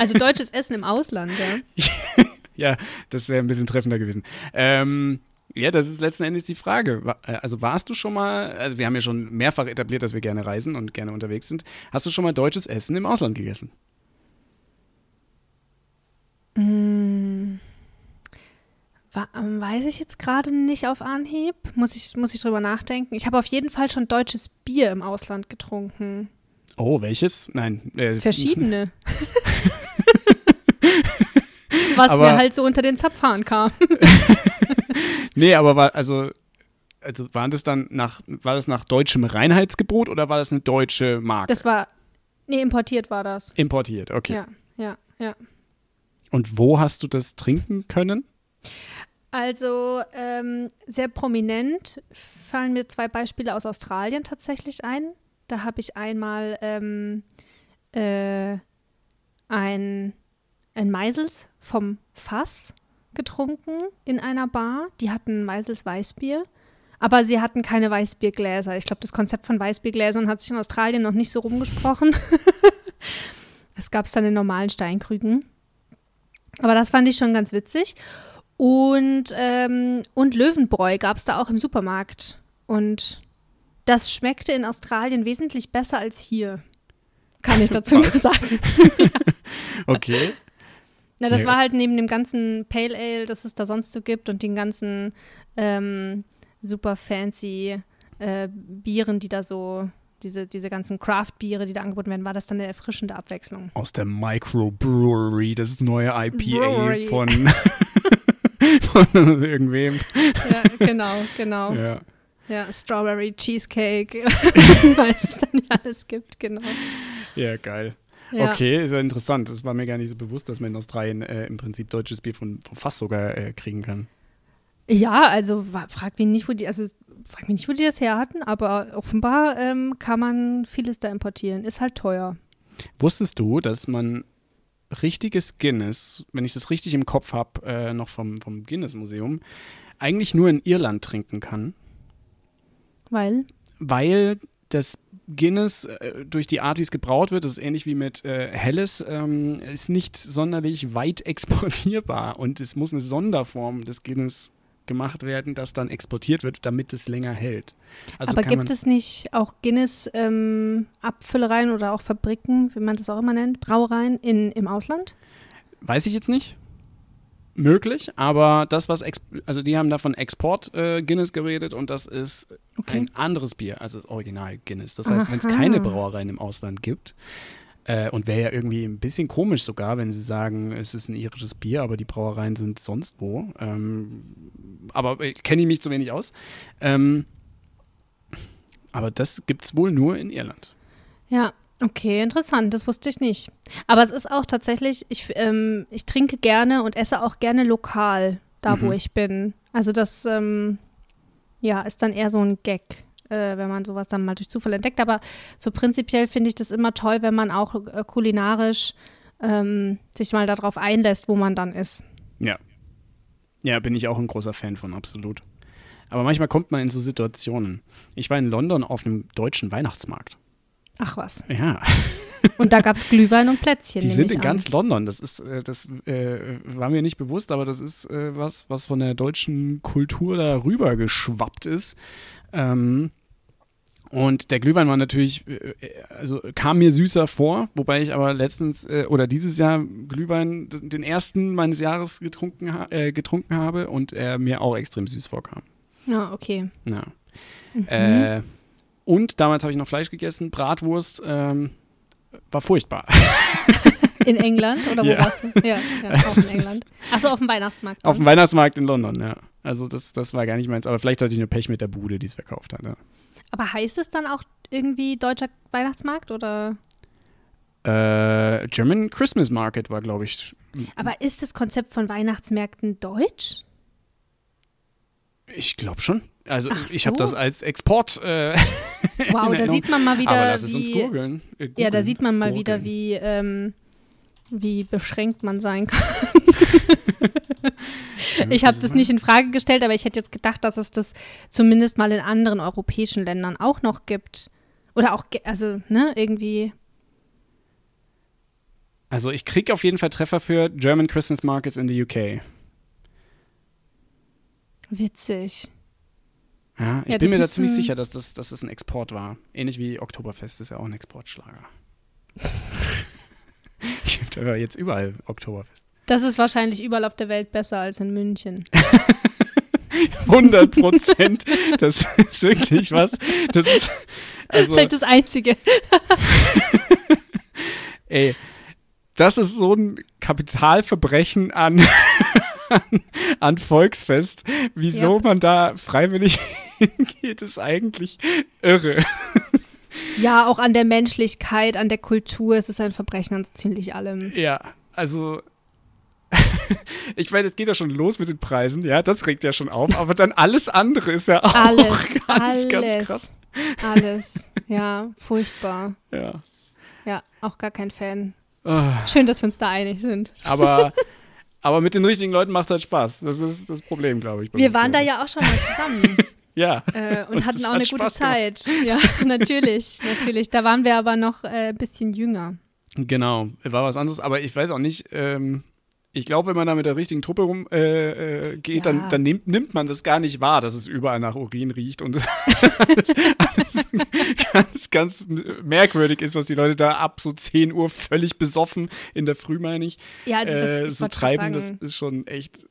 Also deutsches Essen im Ausland, ja. Ja, das wäre ein bisschen treffender gewesen. Ähm, ja, das ist letzten Endes die Frage. Äh, Also warst du schon mal, also wir haben ja schon mehrfach etabliert, dass wir gerne reisen und gerne unterwegs sind. Hast du schon mal deutsches Essen im Ausland gegessen? Weiß ich jetzt gerade nicht auf Anhieb. Muss ich, muss ich drüber nachdenken. Ich habe auf jeden Fall schon deutsches Bier im Ausland getrunken. Oh, welches? Nein. Äh, Verschiedene. Was aber, mir halt so unter den Zapfhahn kam. nee, aber war, also, also war das dann nach, war das nach deutschem Reinheitsgebot oder war das eine deutsche Marke? Das war, nee, importiert war das. Importiert, okay. Ja, ja, ja. Und wo hast du das trinken können? Also ähm, sehr prominent fallen mir zwei Beispiele aus Australien tatsächlich ein. Da habe ich einmal ähm, äh, ein, ein Meisels vom Fass getrunken in einer Bar. Die hatten Meisels Weißbier, aber sie hatten keine Weißbiergläser. Ich glaube, das Konzept von Weißbiergläsern hat sich in Australien noch nicht so rumgesprochen. Es gab es dann in normalen Steinkrügen. Aber das fand ich schon ganz witzig. Und, ähm, und Löwenbräu gab es da auch im Supermarkt. Und das schmeckte in Australien wesentlich besser als hier. Kann ich dazu nur sagen. okay. Na, das ja. war halt neben dem ganzen Pale Ale, das es da sonst so gibt und den ganzen ähm, super fancy äh, Bieren, die da so diese, diese ganzen Craft-Biere, die da angeboten werden, war das dann eine erfrischende Abwechslung. Aus der Microbrewery, das ist neue IPA Brewery. von, von irgendwem. Ja, genau, genau. Ja. Ja, Strawberry Cheesecake, weil es dann ja alles gibt, genau. Ja, geil. Ja. Okay, ist ja interessant. Das war mir gar nicht so bewusst, dass man in Australien äh, im Prinzip deutsches Bier von, von Fass sogar äh, kriegen kann. Ja, also frag mich nicht, wo die, also frag mich nicht, wo die das her hatten, aber offenbar ähm, kann man vieles da importieren. Ist halt teuer. Wusstest du, dass man richtiges Guinness, wenn ich das richtig im Kopf habe, äh, noch vom, vom Guinness-Museum, eigentlich nur in Irland trinken kann? Weil? Weil das Guinness äh, durch die Art, wie es gebraut wird, das ist ähnlich wie mit äh, Helles, ähm, ist nicht sonderlich weit exportierbar und es muss eine Sonderform des Guinness gemacht werden, das dann exportiert wird, damit es länger hält. Also Aber gibt es nicht auch Guinness-Abfüllereien ähm, oder auch Fabriken, wie man das auch immer nennt, Brauereien in, im Ausland? Weiß ich jetzt nicht. Möglich, aber das, was, also die haben davon Export äh, Guinness geredet und das ist okay. ein anderes Bier, also Original Guinness. Das heißt, wenn es keine Brauereien im Ausland gibt, äh, und wäre ja irgendwie ein bisschen komisch sogar, wenn sie sagen, es ist ein irisches Bier, aber die Brauereien sind sonst wo. Ähm, aber äh, kenne ich mich zu wenig aus. Ähm, aber das gibt es wohl nur in Irland. Ja, okay, interessant. Das wusste ich nicht. Aber es ist auch tatsächlich, ich, ähm, ich trinke gerne und esse auch gerne lokal, da mhm. wo ich bin. Also das, ähm, ja, ist dann eher so ein Gag äh, wenn man sowas dann mal durch Zufall entdeckt. Aber so prinzipiell finde ich das immer toll, wenn man auch äh, kulinarisch ähm, sich mal darauf einlässt, wo man dann ist. Ja. Ja, bin ich auch ein großer Fan von, absolut. Aber manchmal kommt man in so Situationen. Ich war in London auf einem deutschen Weihnachtsmarkt. Ach was. Ja. Und da gab es Glühwein und Plätzchen. Die sind in an. ganz London. Das ist, äh, das äh, war mir nicht bewusst, aber das ist äh, was, was von der deutschen Kultur da rüber geschwappt ist. Ähm, und der Glühwein war natürlich, äh, also kam mir süßer vor, wobei ich aber letztens äh, oder dieses Jahr Glühwein den ersten meines Jahres getrunken, äh, getrunken habe und er mir auch extrem süß vorkam. Ja, okay. Ja. Mhm. Äh, und damals habe ich noch Fleisch gegessen, Bratwurst, ähm, war furchtbar. In England oder wo ja. warst du? Ja, ja auch in England. Achso, auf dem Weihnachtsmarkt. Dann. Auf dem Weihnachtsmarkt in London, ja. Also das, das war gar nicht meins, aber vielleicht hatte ich nur Pech mit der Bude, die es verkauft hat. Ja. Aber heißt es dann auch irgendwie deutscher Weihnachtsmarkt oder? Äh, German Christmas Market war, glaube ich. Aber ist das Konzept von Weihnachtsmärkten deutsch? Ich glaube schon. Also Ach ich so. habe das als Export. Äh, wow, da sieht man mal wieder. Aber lass es wie, uns googeln. Äh, ja, da sieht man mal Gurgeln. wieder, wie, ähm, wie beschränkt man sein kann. ich habe das nicht in Frage gestellt, aber ich hätte jetzt gedacht, dass es das zumindest mal in anderen europäischen Ländern auch noch gibt. Oder auch, also, ne, irgendwie. Also ich kriege auf jeden Fall Treffer für German Christmas Markets in the UK. Witzig. Ja, ich ja, bin mir da ziemlich sicher, dass das, dass das ein Export war. Ähnlich wie Oktoberfest ist ja auch ein Exportschlager. ich habe jetzt überall Oktoberfest. Das ist wahrscheinlich überall auf der Welt besser als in München. 100 Prozent. Das ist wirklich was. Das ist also, Vielleicht das Einzige. ey, das ist so ein Kapitalverbrechen an, an, an Volksfest. Wieso Ja. man da freiwillig hingeht, ist eigentlich irre. Ja, auch an der Menschlichkeit, an der Kultur. Es ist ein Verbrechen an so ziemlich allem. Ja, also. Ich meine, es geht ja schon los mit den Preisen, ja, das regt ja schon auf, aber dann alles andere ist ja auch Alles, ganz, alles, ganz krass. alles. Ja, furchtbar. Ja. Ja, auch gar kein Fan. Ah, Schön, dass wir uns da einig sind. Aber, aber mit den richtigen Leuten macht es halt Spaß. Das ist das Problem, glaube ich. Wir waren da ja auch schon mal zusammen Ja. äh, und, Und hatten auch hat eine gute Spaß gemacht. Zeit. Ja, natürlich, natürlich. Da waren wir aber noch ein äh, bisschen jünger. Genau, war was anderes, aber ich weiß auch nicht, ähm, ich glaube, wenn man da mit der richtigen Truppe rum äh, äh, geht, Ja. dann, dann nimmt, nimmt man das gar nicht wahr, dass es überall nach Urin riecht und alles, alles ganz, ganz merkwürdig ist, was die Leute da ab so 10 Uhr völlig besoffen in der Früh, meine ich, Ja, also das, äh, ich so treiben. Das sagen, ist schon echt,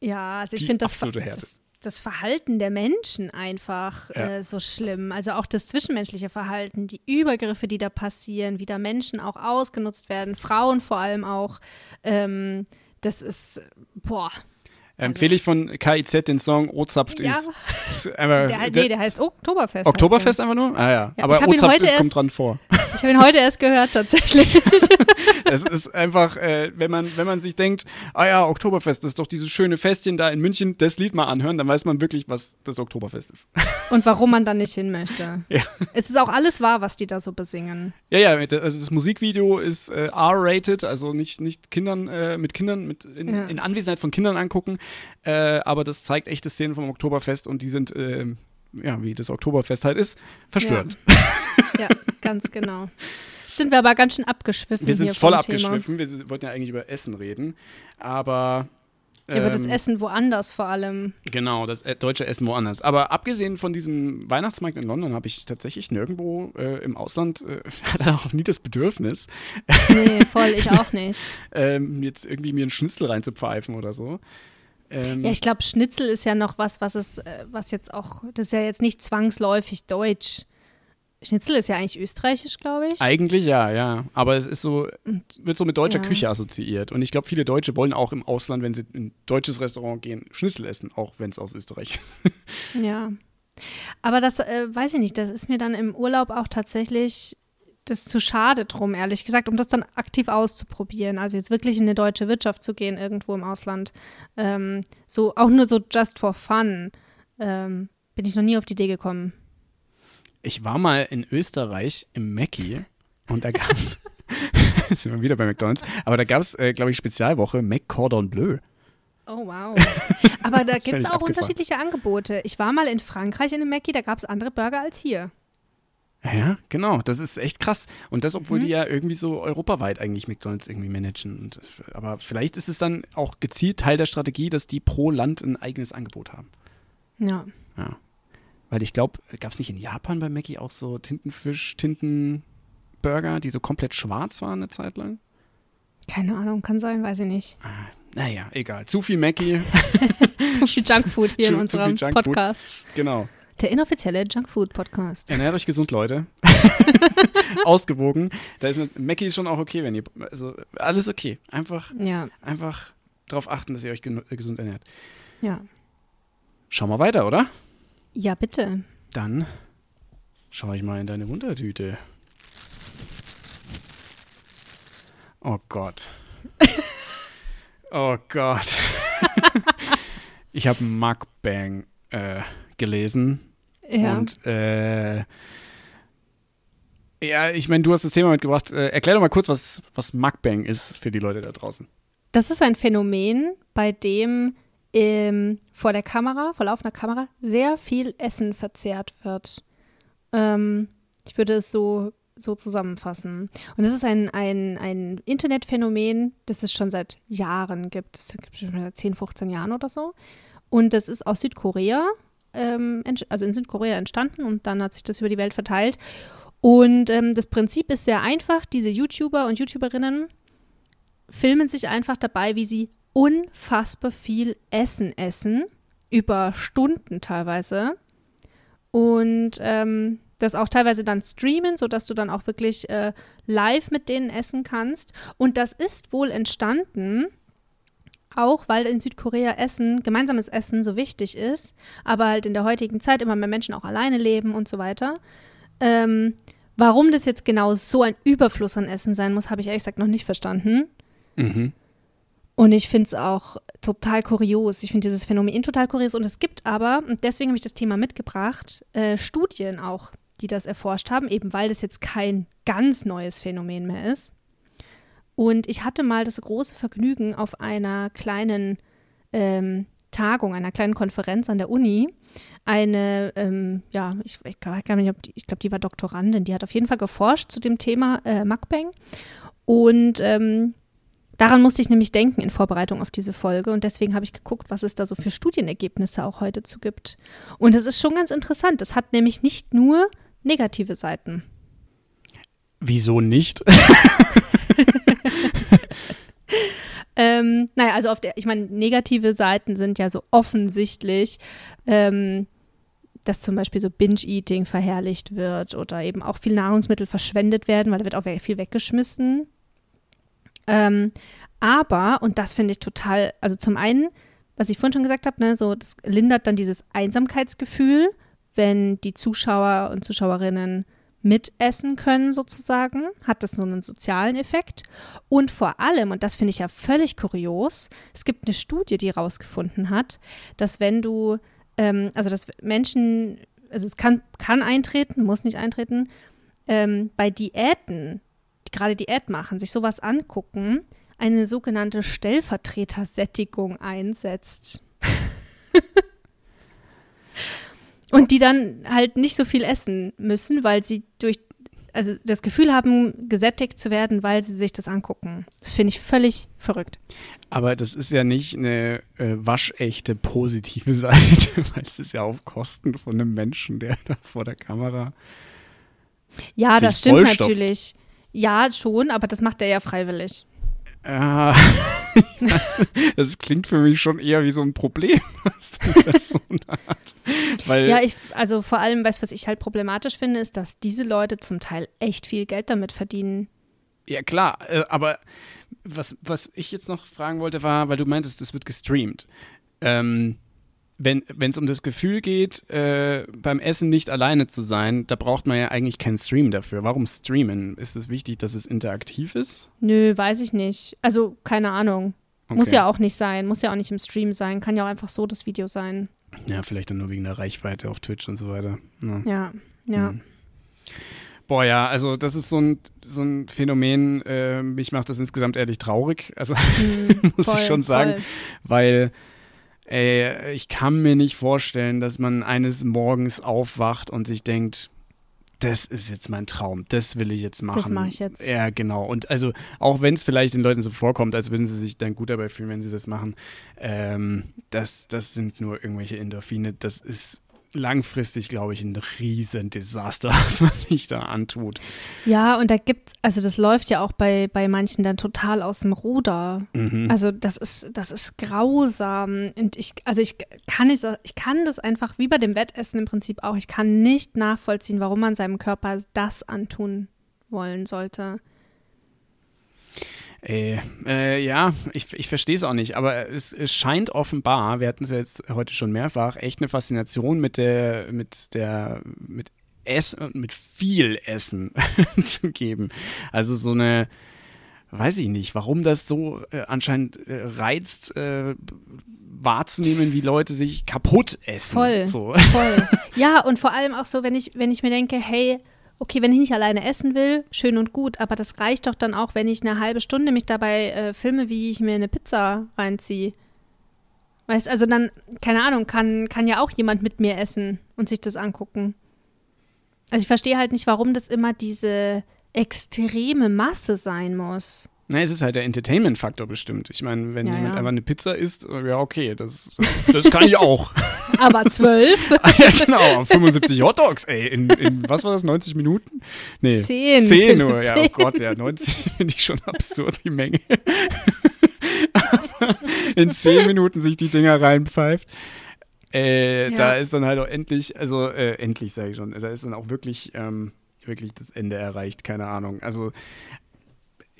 Ja, also ich finde das, das, das Verhalten der Menschen einfach Ja. äh, so schlimm. Also auch das zwischenmenschliche Verhalten, die Übergriffe, die da passieren, wie da Menschen auch ausgenutzt werden, Frauen vor allem auch. Ähm, das ist, boah. Empfehle ich von KIZ den Song Ozapft Ja, ist. ist der, der- nee, der heißt Oktoberfest. Oktoberfest einfach nur? Ah ja, Ja, aber Ozapft heute ist kommt erst- dran vor. Ich habe ihn heute erst gehört, tatsächlich. Es ist einfach, äh, wenn, man, wenn man sich denkt, ah ja, Oktoberfest, das ist doch dieses schöne Festchen da in München, das Lied mal anhören, dann weiß man wirklich, was das Oktoberfest ist. Und warum man da nicht hin möchte. Ja. Es ist auch alles wahr, was die da so besingen. Ja, ja, also das Musikvideo ist äh, R-rated, also nicht, nicht Kindern, äh, mit Kindern, mit in, Ja. in Anwesenheit von Kindern angucken, äh, aber das zeigt echte Szenen vom Oktoberfest und die sind, äh, ja, wie das Oktoberfest halt ist, verstörend. Ja, ganz genau. Sind wir aber ganz schön abgeschwiffen Wir sind voll abgeschwiffen, wir s- wollten ja eigentlich über Essen reden, aber Thema. Über das ähm, Essen woanders vor allem. Genau, das äh, deutsche Essen woanders. Aber abgesehen von diesem Weihnachtsmarkt in London habe ich tatsächlich nirgendwo äh, im Ausland, äh, hatte auch nie das Bedürfnis, Nee, voll, ich auch nicht. ähm, jetzt irgendwie mir einen Schnitzel reinzupfeifen oder so. Ähm, Ja, ich glaube, Schnitzel ist ja noch was, was es, äh, was jetzt auch, das ist ja jetzt nicht zwangsläufig deutsch. Schnitzel ist ja eigentlich österreichisch, glaube ich. eigentlich ja, ja. Aber es ist so, wird so mit deutscher ja. Küche assoziiert. Und ich glaube, viele Deutsche wollen auch im Ausland, wenn sie in ein deutsches Restaurant gehen, Schnitzel essen, auch wenn es aus Österreich ist. Ja. Aber das, äh, weiß ich nicht, das ist mir dann im Urlaub auch tatsächlich das ist zu schade drum, ehrlich gesagt, um das dann aktiv auszuprobieren. Also jetzt wirklich in eine deutsche Wirtschaft zu gehen, irgendwo im Ausland. Ähm, so, auch nur so just for fun. Ähm, bin ich noch nie auf die Idee gekommen. Ich war mal in Österreich im Mackie und da gab es, sind wir wieder bei McDonalds, aber da gab es, äh, glaube ich, Spezialwoche Mac Cordon Bleu. Oh, wow. Aber da gibt es auch abgefahren. unterschiedliche Angebote. Ich war mal in Frankreich in einem Mackie, da gab es andere Burger als hier. Ja, genau. Das ist echt krass. Und das, Mhm. obwohl die ja irgendwie so europaweit eigentlich McDonalds irgendwie managen. Und, aber vielleicht ist es dann auch gezielt Teil der Strategie, dass die pro Land ein eigenes Angebot haben. Ja. Ja. Weil ich glaube, gab es nicht in Japan bei Mackie auch so Tintenfisch, Tintenburger, die so komplett schwarz waren eine Zeit lang? Keine Ahnung, kann sein, weiß ich nicht. Ah, naja, egal. Zu viel Mackie. Zu viel Junkfood hier Zu- in unserem. Podcast. genau. Der inoffizielle Junkfood-Podcast. Ernährt euch gesund, Leute. Ausgewogen. Da ist eine, Mackie ist schon auch okay, wenn ihr. Also alles okay. Einfach, Ja, einfach darauf achten, dass ihr euch äh, gesund ernährt. ja. Schauen wir weiter, oder? Ja, bitte. Dann schaue ich mal in deine Wundertüte. Oh Gott. oh Gott. ich habe Mukbang äh, gelesen Ja. und äh, ja, ich meine, du hast das Thema mitgebracht. Äh, erklär doch mal kurz, was, was Mukbang ist für die Leute da draußen. Das ist ein Phänomen, bei dem ähm, vor der Kamera, vor laufender Kamera, sehr viel Essen verzehrt wird. Ähm, ich würde es so, so zusammenfassen. Und das ist ein, ein, ein Internetphänomen, das es schon seit Jahren gibt. Das gibt es schon seit 10, 15 Jahren oder so. Und das ist aus Südkorea, ähm, also in Südkorea entstanden und dann hat sich das über die Welt verteilt. Und ähm, das Prinzip ist sehr einfach. Diese YouTuber und YouTuberinnen filmen sich einfach dabei, wie sie unfassbar viel Essen essen, über Stunden teilweise. Und ähm, das auch teilweise dann streamen, sodass du dann auch wirklich äh, live mit denen essen kannst. Und das ist wohl entstanden, auch weil in Südkorea Essen, gemeinsames Essen so wichtig ist, aber halt in der heutigen Zeit immer mehr Menschen auch alleine leben und so weiter. Ähm, warum das jetzt genau so ein Überfluss an Essen sein muss, habe ich ehrlich gesagt noch nicht verstanden. Mhm. Und ich finde es auch total kurios. Ich finde dieses Phänomen total kurios. Und es gibt aber, und deswegen habe ich das Thema mitgebracht, äh, Studien auch, die das erforscht haben, eben weil das jetzt kein ganz neues Phänomen mehr ist. Und ich hatte mal das große Vergnügen, auf einer kleinen ähm, Tagung, einer kleinen Konferenz an der Uni, eine, ähm, ja, ich, ich, ich glaube, die war Doktorandin, die hat auf jeden Fall geforscht zu dem Thema äh, Mukbang. Und ähm, daran musste ich nämlich denken in Vorbereitung auf diese Folge. Und deswegen habe ich geguckt, was es da so für Studienergebnisse auch heute zu gibt. Und es ist schon ganz interessant. Es hat nämlich nicht nur negative Seiten. Wieso nicht? ähm, naja, also auf der, ich meine, negative Seiten sind ja so offensichtlich, ähm, dass zum Beispiel so Binge-Eating verherrlicht wird oder eben auch viel Nahrungsmittel verschwendet werden, weil da wird auch viel weggeschmissen. Ähm, aber, und das finde ich total, also zum einen, was ich vorhin schon gesagt habe, ne, so, das lindert dann dieses Einsamkeitsgefühl, wenn die Zuschauer und Zuschauerinnen mitessen können sozusagen, hat das so einen sozialen Effekt. Und vor allem, und das finde ich ja völlig kurios, es gibt eine Studie, die herausgefunden hat, dass wenn du, ähm, also dass Menschen, also es kann, kann eintreten, muss nicht eintreten, ähm, bei Diäten, die gerade Diät machen, sich sowas angucken, eine sogenannte Stellvertretersättigung einsetzt. Und die dann halt nicht so viel essen müssen, weil sie durch, also das Gefühl haben, gesättigt zu werden, weil sie sich das angucken. Das finde ich völlig verrückt. Aber das ist ja nicht eine äh, waschechte positive Seite, weil es ist ja auf Kosten von einem Menschen, der da vor der Kamera. Ja, das stimmt natürlich. Ja, schon, aber das macht er ja freiwillig. Ja, das, das, klingt für mich schon eher wie so ein Problem, was die Person hat. Weil ja, ich, also vor allem, weißt was ich halt problematisch finde, ist, dass diese Leute zum Teil echt viel Geld damit verdienen. Ja, klar, äh, aber was, was ich jetzt noch fragen wollte, war, weil du meintest, es wird gestreamt. Ähm, wenn es um das Gefühl geht, äh, beim Essen nicht alleine zu sein, da braucht man ja eigentlich keinen Stream dafür. Warum streamen? Ist es wichtig, dass es interaktiv ist? Nö, weiß ich nicht. Also, keine Ahnung. Okay. Muss ja auch nicht sein. Muss ja auch nicht im Stream sein. Kann ja auch einfach so das Video sein. Ja, vielleicht dann nur wegen der Reichweite auf Twitch und so weiter. Ja, ja. ja. Hm. Boah, ja, also das ist so ein, so ein Phänomen, äh, mich macht das insgesamt ehrlich traurig. Also mm, muss voll, ich schon sagen, voll. weil ey, ich kann mir nicht vorstellen, dass man eines Morgens aufwacht und sich denkt, das ist jetzt mein Traum, das will ich jetzt machen. Das mache ich jetzt. Ja, genau. Und also, auch wenn es vielleicht den Leuten so vorkommt, als würden sie sich dann gut dabei fühlen, wenn sie das machen, ähm, das, das sind nur irgendwelche Endorphine. Das ist langfristig, glaube ich, ein Riesendesaster, was man sich da antut. Ja, und da gibt also das läuft ja auch bei, bei manchen dann total aus dem Ruder. Mhm. Also das ist, das ist grausam. Und ich, also ich kann nicht, ich kann das einfach, wie bei dem Wettessen im Prinzip auch, ich kann nicht nachvollziehen, warum man seinem Körper das antun wollen sollte. Äh, äh, ja, ich, ich verstehe es auch nicht, aber es, es scheint offenbar, wir hatten es ja jetzt heute schon mehrfach, echt eine Faszination mit der, mit der, mit Essen und mit viel Essen zu geben. Also so eine, weiß ich nicht, warum das so äh, anscheinend äh, reizt, äh, wahrzunehmen, wie Leute sich kaputt essen. Voll, so. voll. Ja, und vor allem auch so, wenn ich, wenn ich mir denke, hey, okay, wenn ich nicht alleine essen will, schön und gut, aber das reicht doch dann auch, wenn ich eine halbe Stunde mich dabei äh, filme, wie ich mir eine Pizza reinziehe. Weißt, also dann, keine Ahnung, kann, kann ja auch jemand mit mir essen und sich das angucken. Also ich verstehe halt nicht, warum das immer diese extreme Masse sein muss. Na, es ist halt der Entertainment-Faktor bestimmt. Ich meine, wenn Ja, jemand ja. einfach eine Pizza isst, äh, ja, okay, das, das, das kann ich auch. Aber zwölf? ja, genau, 75 Hotdogs, ey, in, in, was war das, 90 Minuten? Nee, Zehn. 10 nur, ja, oh Zehn. Gott, ja, 90 finde ich schon absurd, die Menge. In 10 Minuten sich die Dinger reinpfeift. Äh, Ja. Da ist dann halt auch endlich, also äh, endlich sage ich schon, da ist dann auch wirklich, ähm, wirklich das Ende erreicht, keine Ahnung. Also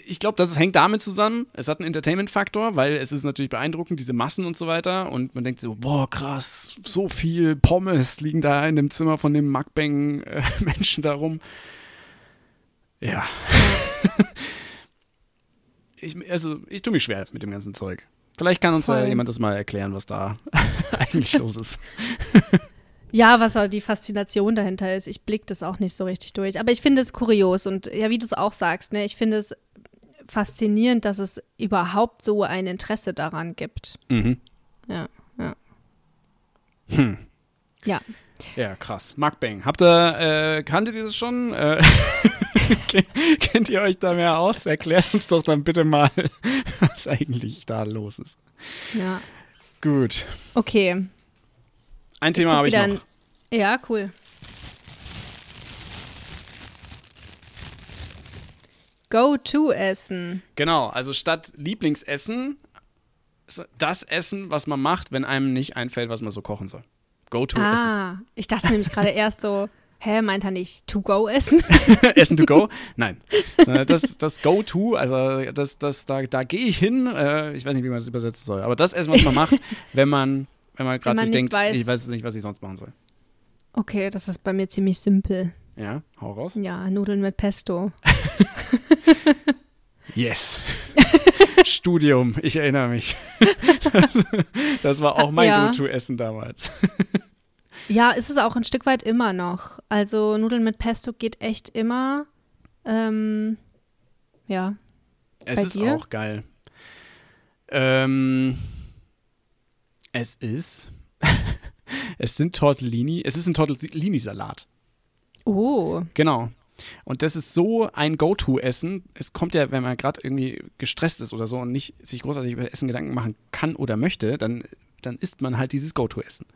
ich glaube, das hängt damit zusammen. Es hat einen Entertainment-Faktor, weil es ist natürlich beeindruckend, diese Massen und so weiter. Und man denkt so, boah, krass, so viel Pommes liegen da in dem Zimmer von dem Mukbang-Menschen da rum. Ja. ich, also, ich tue mich schwer mit dem ganzen Zeug. Vielleicht kann uns ja Voll. jemand das mal erklären, was da eigentlich los ist. Ja, was auch die Faszination dahinter ist. Ich blick das auch nicht so richtig durch. Aber ich finde es kurios und ja, wie du es auch sagst, ne, ich finde es faszinierend, dass es überhaupt so ein Interesse daran gibt. Mhm. Ja, ja. Hm. Ja. Ja, krass. Mukbang. Habt ihr, äh, kanntet ihr das schon? Äh, ken- kennt ihr euch da mehr aus? Erklärt uns doch dann bitte mal, was eigentlich da los ist. Ja. Gut. Okay. Ein Thema habe ich noch. in- Ja, cool. Go-To-Essen. Genau, also statt Lieblingsessen, das Essen, was man macht, wenn einem nicht einfällt, was man so kochen soll. Go-To-Essen. Ah, ich dachte nämlich gerade erst so, hä, meint er nicht To-Go-Essen? Essen to go? Nein. Äh, Das, das Go-To, also das, das, da, da gehe ich hin, äh, ich weiß nicht, wie man das übersetzen soll, aber das Essen, was man macht, wenn man, wenn man gerade sich denkt, weiß- ich weiß nicht, was ich sonst machen soll. Okay, das ist bei mir ziemlich simpel. Ja, hau raus. Ja, Nudeln mit Pesto. Yes. Studium, ich erinnere mich. Das, das war auch mein Ja. Go-To-Essen damals. Ja, ist es auch ein Stück weit immer noch. Also Nudeln mit Pesto geht echt immer. Ähm, ja. Es Bei ist dir? auch geil. Ähm, es ist, es sind Tortellini, es ist ein Tortellini-Salat. Oh. Genau. Und das ist so ein Go-To-Essen. Es kommt ja, wenn man gerade irgendwie gestresst ist oder so und nicht sich großartig über Essen Gedanken machen kann oder möchte, dann, dann isst man halt dieses Go-To-Essen.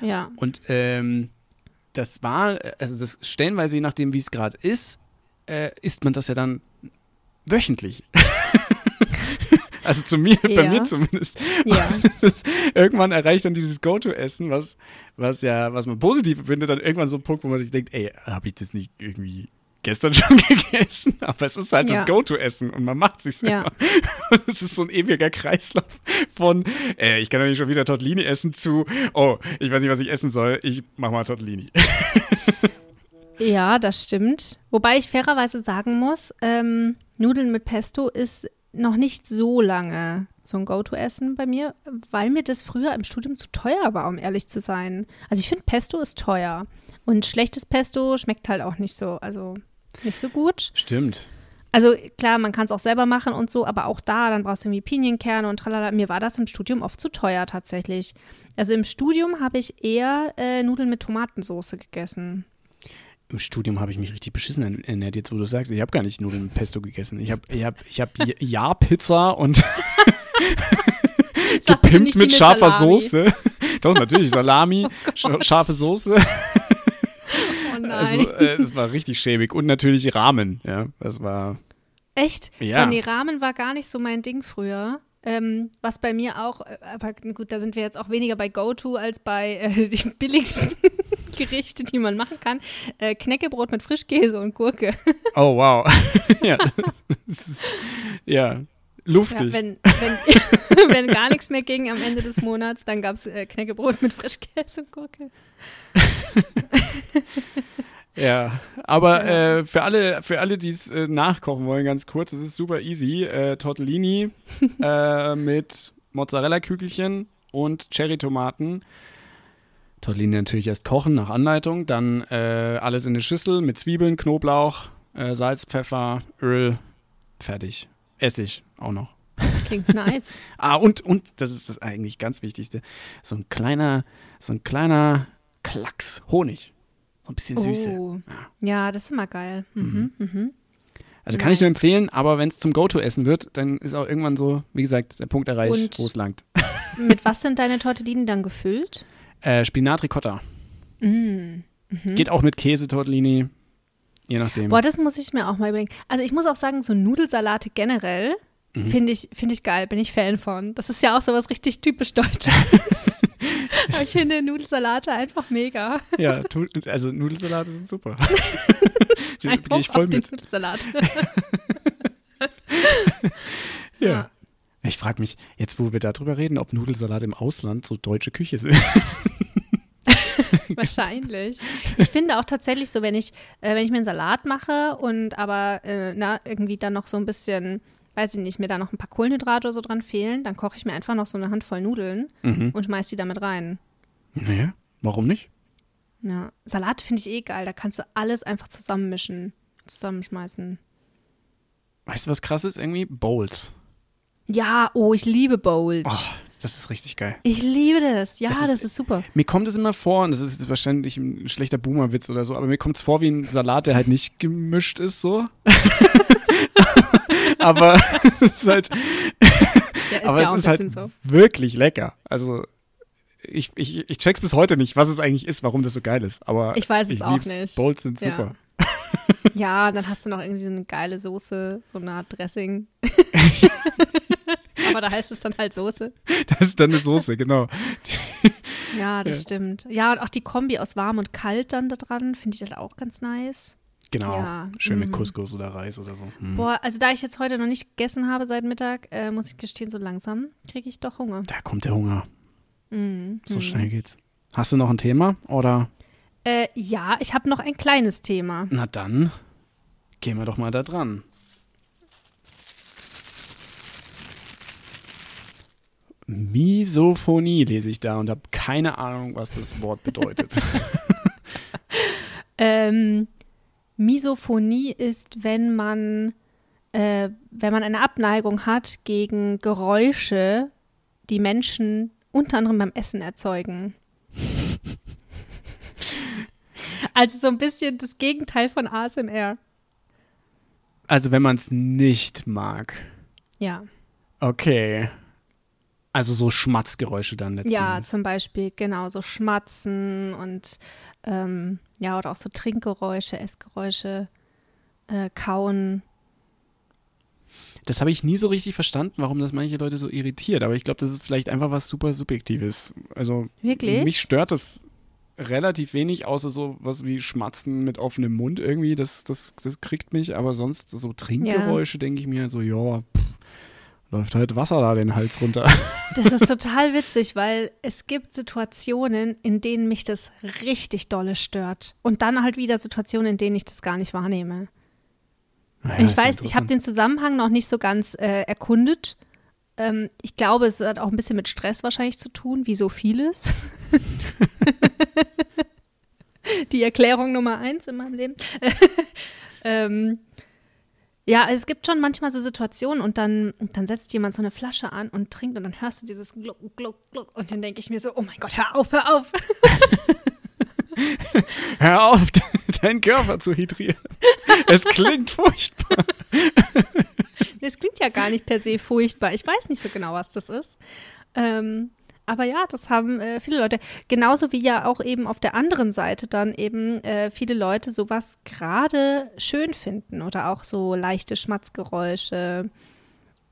Ja. Und ähm, das war, also das stellenweise, je nachdem, wie es gerade ist, äh, isst man das ja dann wöchentlich. also zu mir, bei Ja. mir zumindest. Ja. irgendwann erreicht dann dieses Go-To-Essen, was, was ja, was man positiv findet, dann irgendwann so ein Punkt, wo man sich denkt, ey, habe ich das nicht irgendwie gestern schon gegessen? Aber es ist halt Ja. das Go-To-Essen und man macht sich Ja. selber. Und es ist so ein ewiger Kreislauf von, äh, ich kann doch nicht schon wieder Tortellini essen zu, oh, ich weiß nicht, was ich essen soll, ich mach mal Tortellini. Ja, das stimmt. Wobei ich fairerweise sagen muss, ähm, Nudeln mit Pesto ist noch nicht so lange so ein Go-To-Essen bei mir, weil mir das früher im Studium zu teuer war, um ehrlich zu sein. Also ich finde, Pesto ist teuer. Und schlechtes Pesto schmeckt halt auch nicht so, also nicht so gut. Stimmt. Also klar, man kann es auch selber machen und so, aber auch da, dann brauchst du irgendwie Pinienkerne und tralala. Mir war das im Studium oft zu teuer tatsächlich. Also im Studium habe ich eher äh, Nudeln mit Tomatensauce gegessen. Im Studium habe ich mich richtig beschissen ernährt, jetzt wo du sagst. Ich habe gar nicht Nudeln mit Pesto gegessen. Ich habe ich hab, ich hab Ja-Pizza und gepimpt mit scharfer Salami. Oh Soße. Doch, natürlich, Salami, sch scharfe Soße. Oh nein. Also, äh, das war richtig schäbig. Und natürlich Ramen, ja. Das war. Echt? Ja. Oh, nee, Ramen war gar nicht so mein Ding früher. Ähm, was bei mir auch, äh, aber gut, da sind wir jetzt auch weniger bei GoTo als bei äh, den billigsten Gerichte, die man machen kann. Äh, Knäckebrot mit Frischkäse und Gurke. Oh, wow. ja. Ist, ja. Ja, Luftig. wenn, wenn, wenn gar nichts mehr ging am Ende des Monats, dann gab es äh, Knäckebrot mit Frischkäse und Gurke. Ja, aber äh, für alle, für alle, die es äh, nachkochen wollen, ganz kurz, es ist super easy. Äh, Tortellini äh, mit Mozzarella-Kügelchen und Cherry-Tomaten. Tortellini natürlich erst kochen nach Anleitung, dann äh, alles in eine Schüssel mit Zwiebeln, Knoblauch, äh, Salz, Pfeffer, Öl, fertig. Essig auch noch. Klingt nice. Ah, und, und, das ist das eigentlich ganz Wichtigste, so ein kleiner, so ein kleiner Klacks Honig. So ein bisschen Süße. Oh. Ja, das ist immer geil. Mhm, mhm. Also kann ich nur Nice. empfehlen, aber wenn es zum Go-To-Essen wird, dann ist auch irgendwann so, wie gesagt, der Punkt erreicht, wo es langt. Mit was sind deine Tortellini dann gefüllt? Äh, Spinat Ricotta. Mm. Geht auch mit Käse Tortellini, je nachdem. Boah, das muss ich mir auch mal überlegen. Also ich muss auch sagen, so Nudelsalate generell Mhm. finde ich, find ich geil, bin ich Fan von. Das ist ja auch so was richtig typisch Deutsches. Aber ich finde Nudelsalate einfach mega. Ja, also Nudelsalate sind super. Da Ein gehe ich voll auf mit. Nudelsalat. Ja. Ja. Ich frage mich, jetzt wo wir darüber reden, ob Nudelsalat im Ausland so deutsche Küche sind. Wahrscheinlich. Ich finde auch tatsächlich so, wenn ich, äh, wenn ich mir einen Salat mache und aber äh, na, irgendwie dann noch so ein bisschen, weiß ich nicht, mir da noch ein paar Kohlenhydrate oder so dran fehlen, dann koche ich mir einfach noch so eine Handvoll Nudeln Mhm. und schmeiß die damit rein. Naja, warum nicht? Ja. Salat finde ich eh geil. Da kannst du alles einfach zusammenmischen, zusammenschmeißen. Weißt du, was krass ist? Irgendwie Bowls. Ja, oh, ich liebe Bowls. Oh, das ist richtig geil. Ich liebe das. Ja, das ist- ist, super. Mir kommt es immer vor, und das ist wahrscheinlich ein schlechter Boomer-Witz oder so, aber mir kommt es vor wie ein Salat, der halt nicht gemischt ist, so. aber es ist halt, Ja, ist aber ja es auch ist halt so. wirklich lecker. Also, ich, ich, ich check's bis heute nicht, was es eigentlich ist, warum das so geil ist. Aber Ich weiß es auch lieb's. nicht. Bowls sind Ja. super. Ja, dann hast du noch irgendwie so eine geile Soße, so eine Art Dressing. Aber da heißt es dann halt Soße. Das ist dann eine Soße, genau. Ja, das Ja. stimmt. Ja, und auch die Kombi aus warm und kalt dann da dran, finde ich halt auch ganz nice. Genau. Ja, Schön mit mhm. Couscous oder Reis oder so. Hm. Boah, also da ich jetzt heute noch nicht gegessen habe seit Mittag, äh, muss ich gestehen, so langsam kriege ich doch Hunger. Da kommt der Hunger. Mhm. So Mhm. schnell geht's. Hast du noch ein Thema? Oder? Äh, ja, ich habe noch ein kleines Thema. Na dann, gehen wir doch mal da dran. Misophonie lese ich da und habe keine Ahnung, was das Wort bedeutet. Ähm, Misophonie ist, wenn man, äh, wenn man eine Abneigung hat gegen Geräusche, die Menschen unter anderem beim Essen erzeugen. also so ein bisschen das Gegenteil von ASMR. also wenn man es nicht mag. Ja. Okay. Also so Schmatzgeräusche dann letzten Ja, Endes. zum Beispiel, genau, so Schmatzen und ähm, ja, oder auch so Trinkgeräusche, Essgeräusche, äh, Kauen. Das habe ich nie so richtig verstanden, warum das manche Leute so irritiert. Aber ich glaube, das ist vielleicht einfach was super Subjektives. Also Wirklich? mich stört das relativ wenig, außer so was wie Schmatzen mit offenem Mund irgendwie. Das, das, das kriegt mich. Aber sonst so Trinkgeräusche denke ich mir so, ja, pff, läuft halt Wasser da den Hals runter. Das ist total witzig, weil es gibt Situationen, in denen mich das richtig dolle stört. Und dann halt wieder Situationen, in denen ich das gar nicht wahrnehme. Naja, ich weiß, ich habe den Zusammenhang noch nicht so ganz äh, erkundet. Ähm, ich glaube, es hat auch ein bisschen mit Stress wahrscheinlich zu tun, wie so vieles. Die Erklärung Nummer eins in meinem Leben. ähm, ja, es gibt schon manchmal so Situationen und dann, dann setzt jemand so eine Flasche an und trinkt und dann hörst du dieses Gluck, Gluck, Gluck und dann denke ich mir so, oh mein Gott, hör auf, hör auf. Hör auf, deinen Körper zu hydrieren. Es klingt furchtbar. Das klingt ja gar nicht per se furchtbar. Ich weiß nicht so genau, was das ist. Ähm, aber ja, das haben äh, viele Leute. Genauso wie ja auch eben auf der anderen Seite dann eben äh, viele Leute sowas gerade schön finden oder auch so leichte Schmatzgeräusche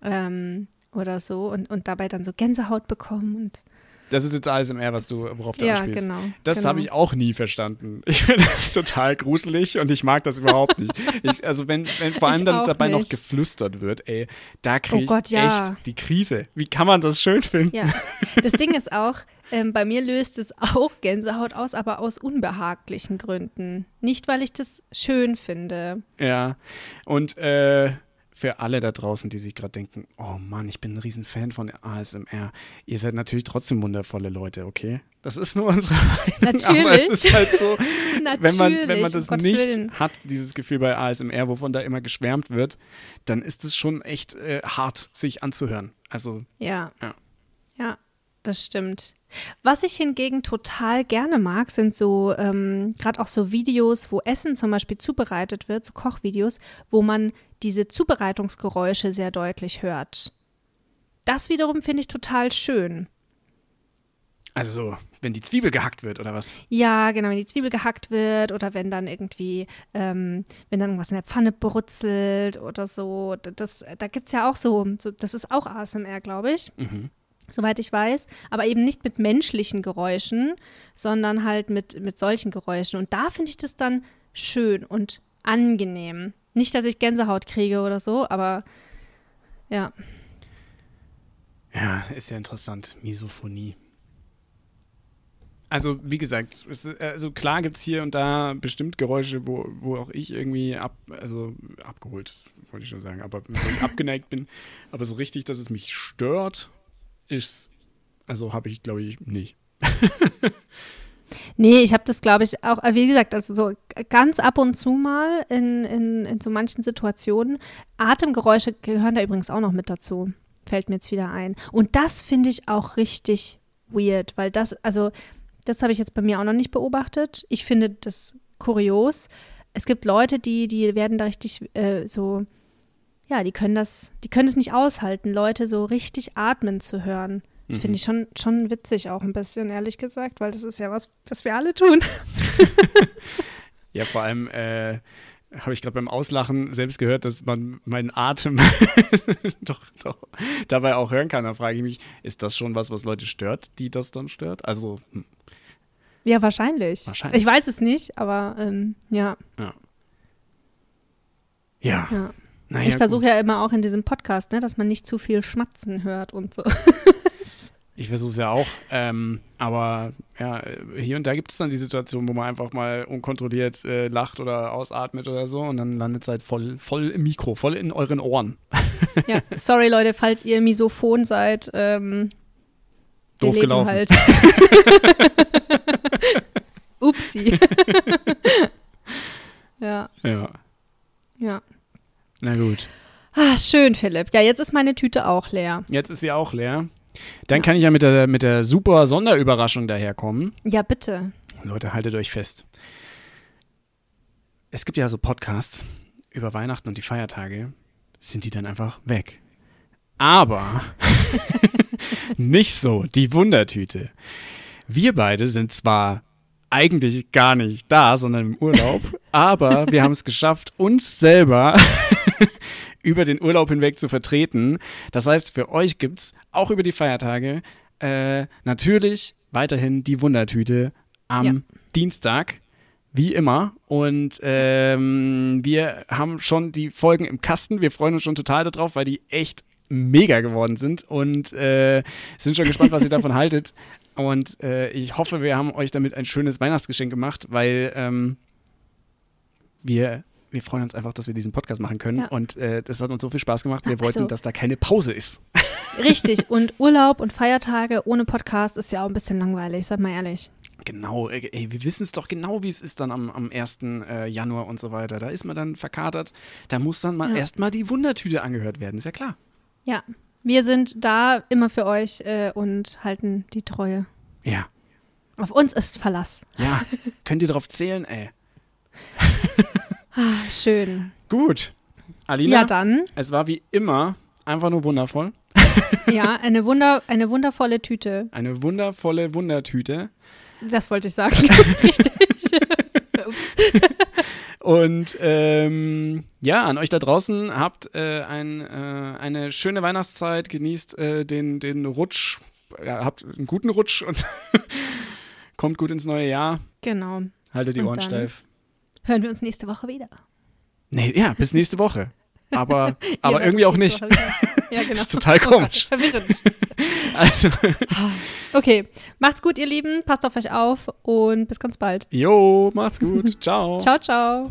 ähm, oder so und, und dabei dann so Gänsehaut bekommen. Und, Das ist jetzt ASMR, was du, worauf du ja, anspielst. genau. Das genau. habe ich auch nie verstanden. Ich finde das total gruselig und ich mag das überhaupt nicht. Ich, also wenn, wenn vor allem Ich dann dabei noch nicht. geflüstert wird, ey, da kriege Oh ich Gott, ja. echt die Krise. Wie kann man das schön finden? Ja, das Ding ist auch, ähm, bei mir löst es auch Gänsehaut aus, aber aus unbehaglichen Gründen. Nicht, weil ich das schön finde. Ja. Und äh, für alle da draußen, die sich gerade denken, oh Mann, ich bin ein riesen Fan von ASMR. Ihr seid natürlich trotzdem wundervolle Leute, okay? Das ist nur unsere Meinung, aber es ist halt so, wenn man, wenn man Natürlich, das um nicht Willen. hat, dieses Gefühl bei ASMR, wovon da immer geschwärmt wird, dann ist es schon echt äh, hart, sich anzuhören. Also, Ja. Ja. Ja. Das stimmt. Was ich hingegen total gerne mag, sind so, ähm, gerade auch so Videos, wo Essen zum Beispiel zubereitet wird, so Kochvideos, wo man diese Zubereitungsgeräusche sehr deutlich hört. Das wiederum finde ich total schön. Also so, wenn die Zwiebel gehackt wird oder was? Ja, genau, wenn die Zwiebel gehackt wird oder wenn dann irgendwie, ähm, wenn dann irgendwas in der Pfanne brutzelt oder so. Das, da gibt es ja auch so, so, das ist auch ASMR, glaube ich. Mhm. Soweit ich weiß, aber eben nicht mit menschlichen Geräuschen, sondern halt mit, mit solchen Geräuschen. Und da finde ich das dann schön und angenehm. Nicht, dass ich Gänsehaut kriege oder so, aber ja. Ja, ist ja interessant. Misophonie. Also, wie gesagt, es, also klar gibt es hier und da bestimmt Geräusche, wo, wo auch ich irgendwie ab, also abgeholt, wollte ich schon sagen, aber abgeneigt bin. Aber so richtig, dass es mich stört, ist, also habe ich, glaube ich, nicht. Nee, ich habe das, glaube ich, auch, wie gesagt, also so ganz ab und zu mal in, in, in so manchen Situationen. Atemgeräusche gehören da übrigens auch noch mit dazu. Fällt mir jetzt wieder ein. Und das finde ich auch richtig weird, weil das, also, das habe ich jetzt bei mir auch noch nicht beobachtet. Ich finde das kurios. Es gibt Leute, die, die werden da richtig äh, so, ja, die können das, die können es nicht aushalten, Leute so richtig atmen zu hören. Das finde ich schon, schon witzig auch ein bisschen, ehrlich gesagt, weil das ist ja was, was wir alle tun. Ja, vor allem äh, habe ich gerade beim Auslachen selbst gehört, dass man meinen Atem doch, doch dabei auch hören kann. Da frage ich mich, ist das schon was, was Leute stört, die das dann stört? Also, hm, Ja, wahrscheinlich. Wahrscheinlich. Ich weiß es nicht, aber ähm, ja. ja. Ja, ja. Naja. ich versuche ja immer auch in diesem Podcast, ne, dass man nicht zu viel Schmatzen hört und so. Ich versuche es ja auch. Ähm, aber ja, hier und da gibt es dann die Situation, wo man einfach mal unkontrolliert äh, lacht oder ausatmet oder so und dann landet es halt voll, voll im Mikro, voll in euren Ohren. ja, sorry Leute, falls ihr Misophon seid. Ähm, wir Doof leben gelaufen. halt. Upsi. ja, Ja, ja. Na gut. Ah, schön, Philipp. Ja, jetzt ist meine Tüte auch leer. Jetzt ist sie auch leer. Dann Ja. kann ich ja mit der, mit der super Sonderüberraschung daherkommen. Ja, bitte. Leute, haltet euch fest. Es gibt ja so Podcasts über Weihnachten und die Feiertage, sind die dann einfach weg. Aber nicht so, die Wundertüte. Wir beide sind zwar eigentlich gar nicht da, sondern im Urlaub, aber wir haben es geschafft, uns selber über den Urlaub hinweg zu vertreten. Das heißt, für euch gibt es auch über die Feiertage äh, natürlich weiterhin die Wundertüte am Ja. Dienstag, wie immer. Und ähm, wir haben schon die Folgen im Kasten. Wir freuen uns schon total darauf, weil die echt mega geworden sind und äh, sind schon gespannt, was ihr davon haltet. Und äh, ich hoffe, wir haben euch damit ein schönes Weihnachtsgeschenk gemacht, weil ähm, wir, wir freuen uns einfach, dass wir diesen Podcast machen können. Ja. Und äh, das hat uns so viel Spaß gemacht. Wir Also- wollten, dass da keine Pause ist. Richtig. Und Urlaub und Feiertage ohne Podcast ist ja auch ein bisschen langweilig, sag mal ehrlich. Genau, ey, ey, wir wissen es doch genau, wie es ist dann am, am 1. Äh, Januar und so weiter. Da ist man dann verkatert. Da muss dann mal Ja. erstmal die Wundertüte angehört werden, ist ja klar. Ja. Wir sind da immer für euch äh, und halten die Treue. Ja, Auf uns ist Verlass. ja. Könnt ihr drauf zählen, ey. Ah, schön. Gut. Alina, Ja, dann. es war wie immer einfach nur wundervoll. Ja, eine, Wunder, eine wundervolle Tüte. Eine wundervolle Wundertüte. Das wollte ich sagen. Richtig. Ups. Und ähm, ja, an euch da draußen habt äh, ein, äh, eine schöne Weihnachtszeit, genießt äh, den, den Rutsch, ja, habt einen guten Rutsch und kommt gut ins neue Jahr. Genau. Haltet die Und Ohren steif. Hören wir uns nächste Woche wieder. Nee, ja, bis nächste Woche. Aber, aber Ihr irgendwie auch nicht. Ja, genau. ist total Oh komisch. verwirrend. Also, Okay, macht's gut, ihr Lieben. Passt auf euch auf und bis ganz bald. jo, macht's gut. Ciao. Ciao, ciao.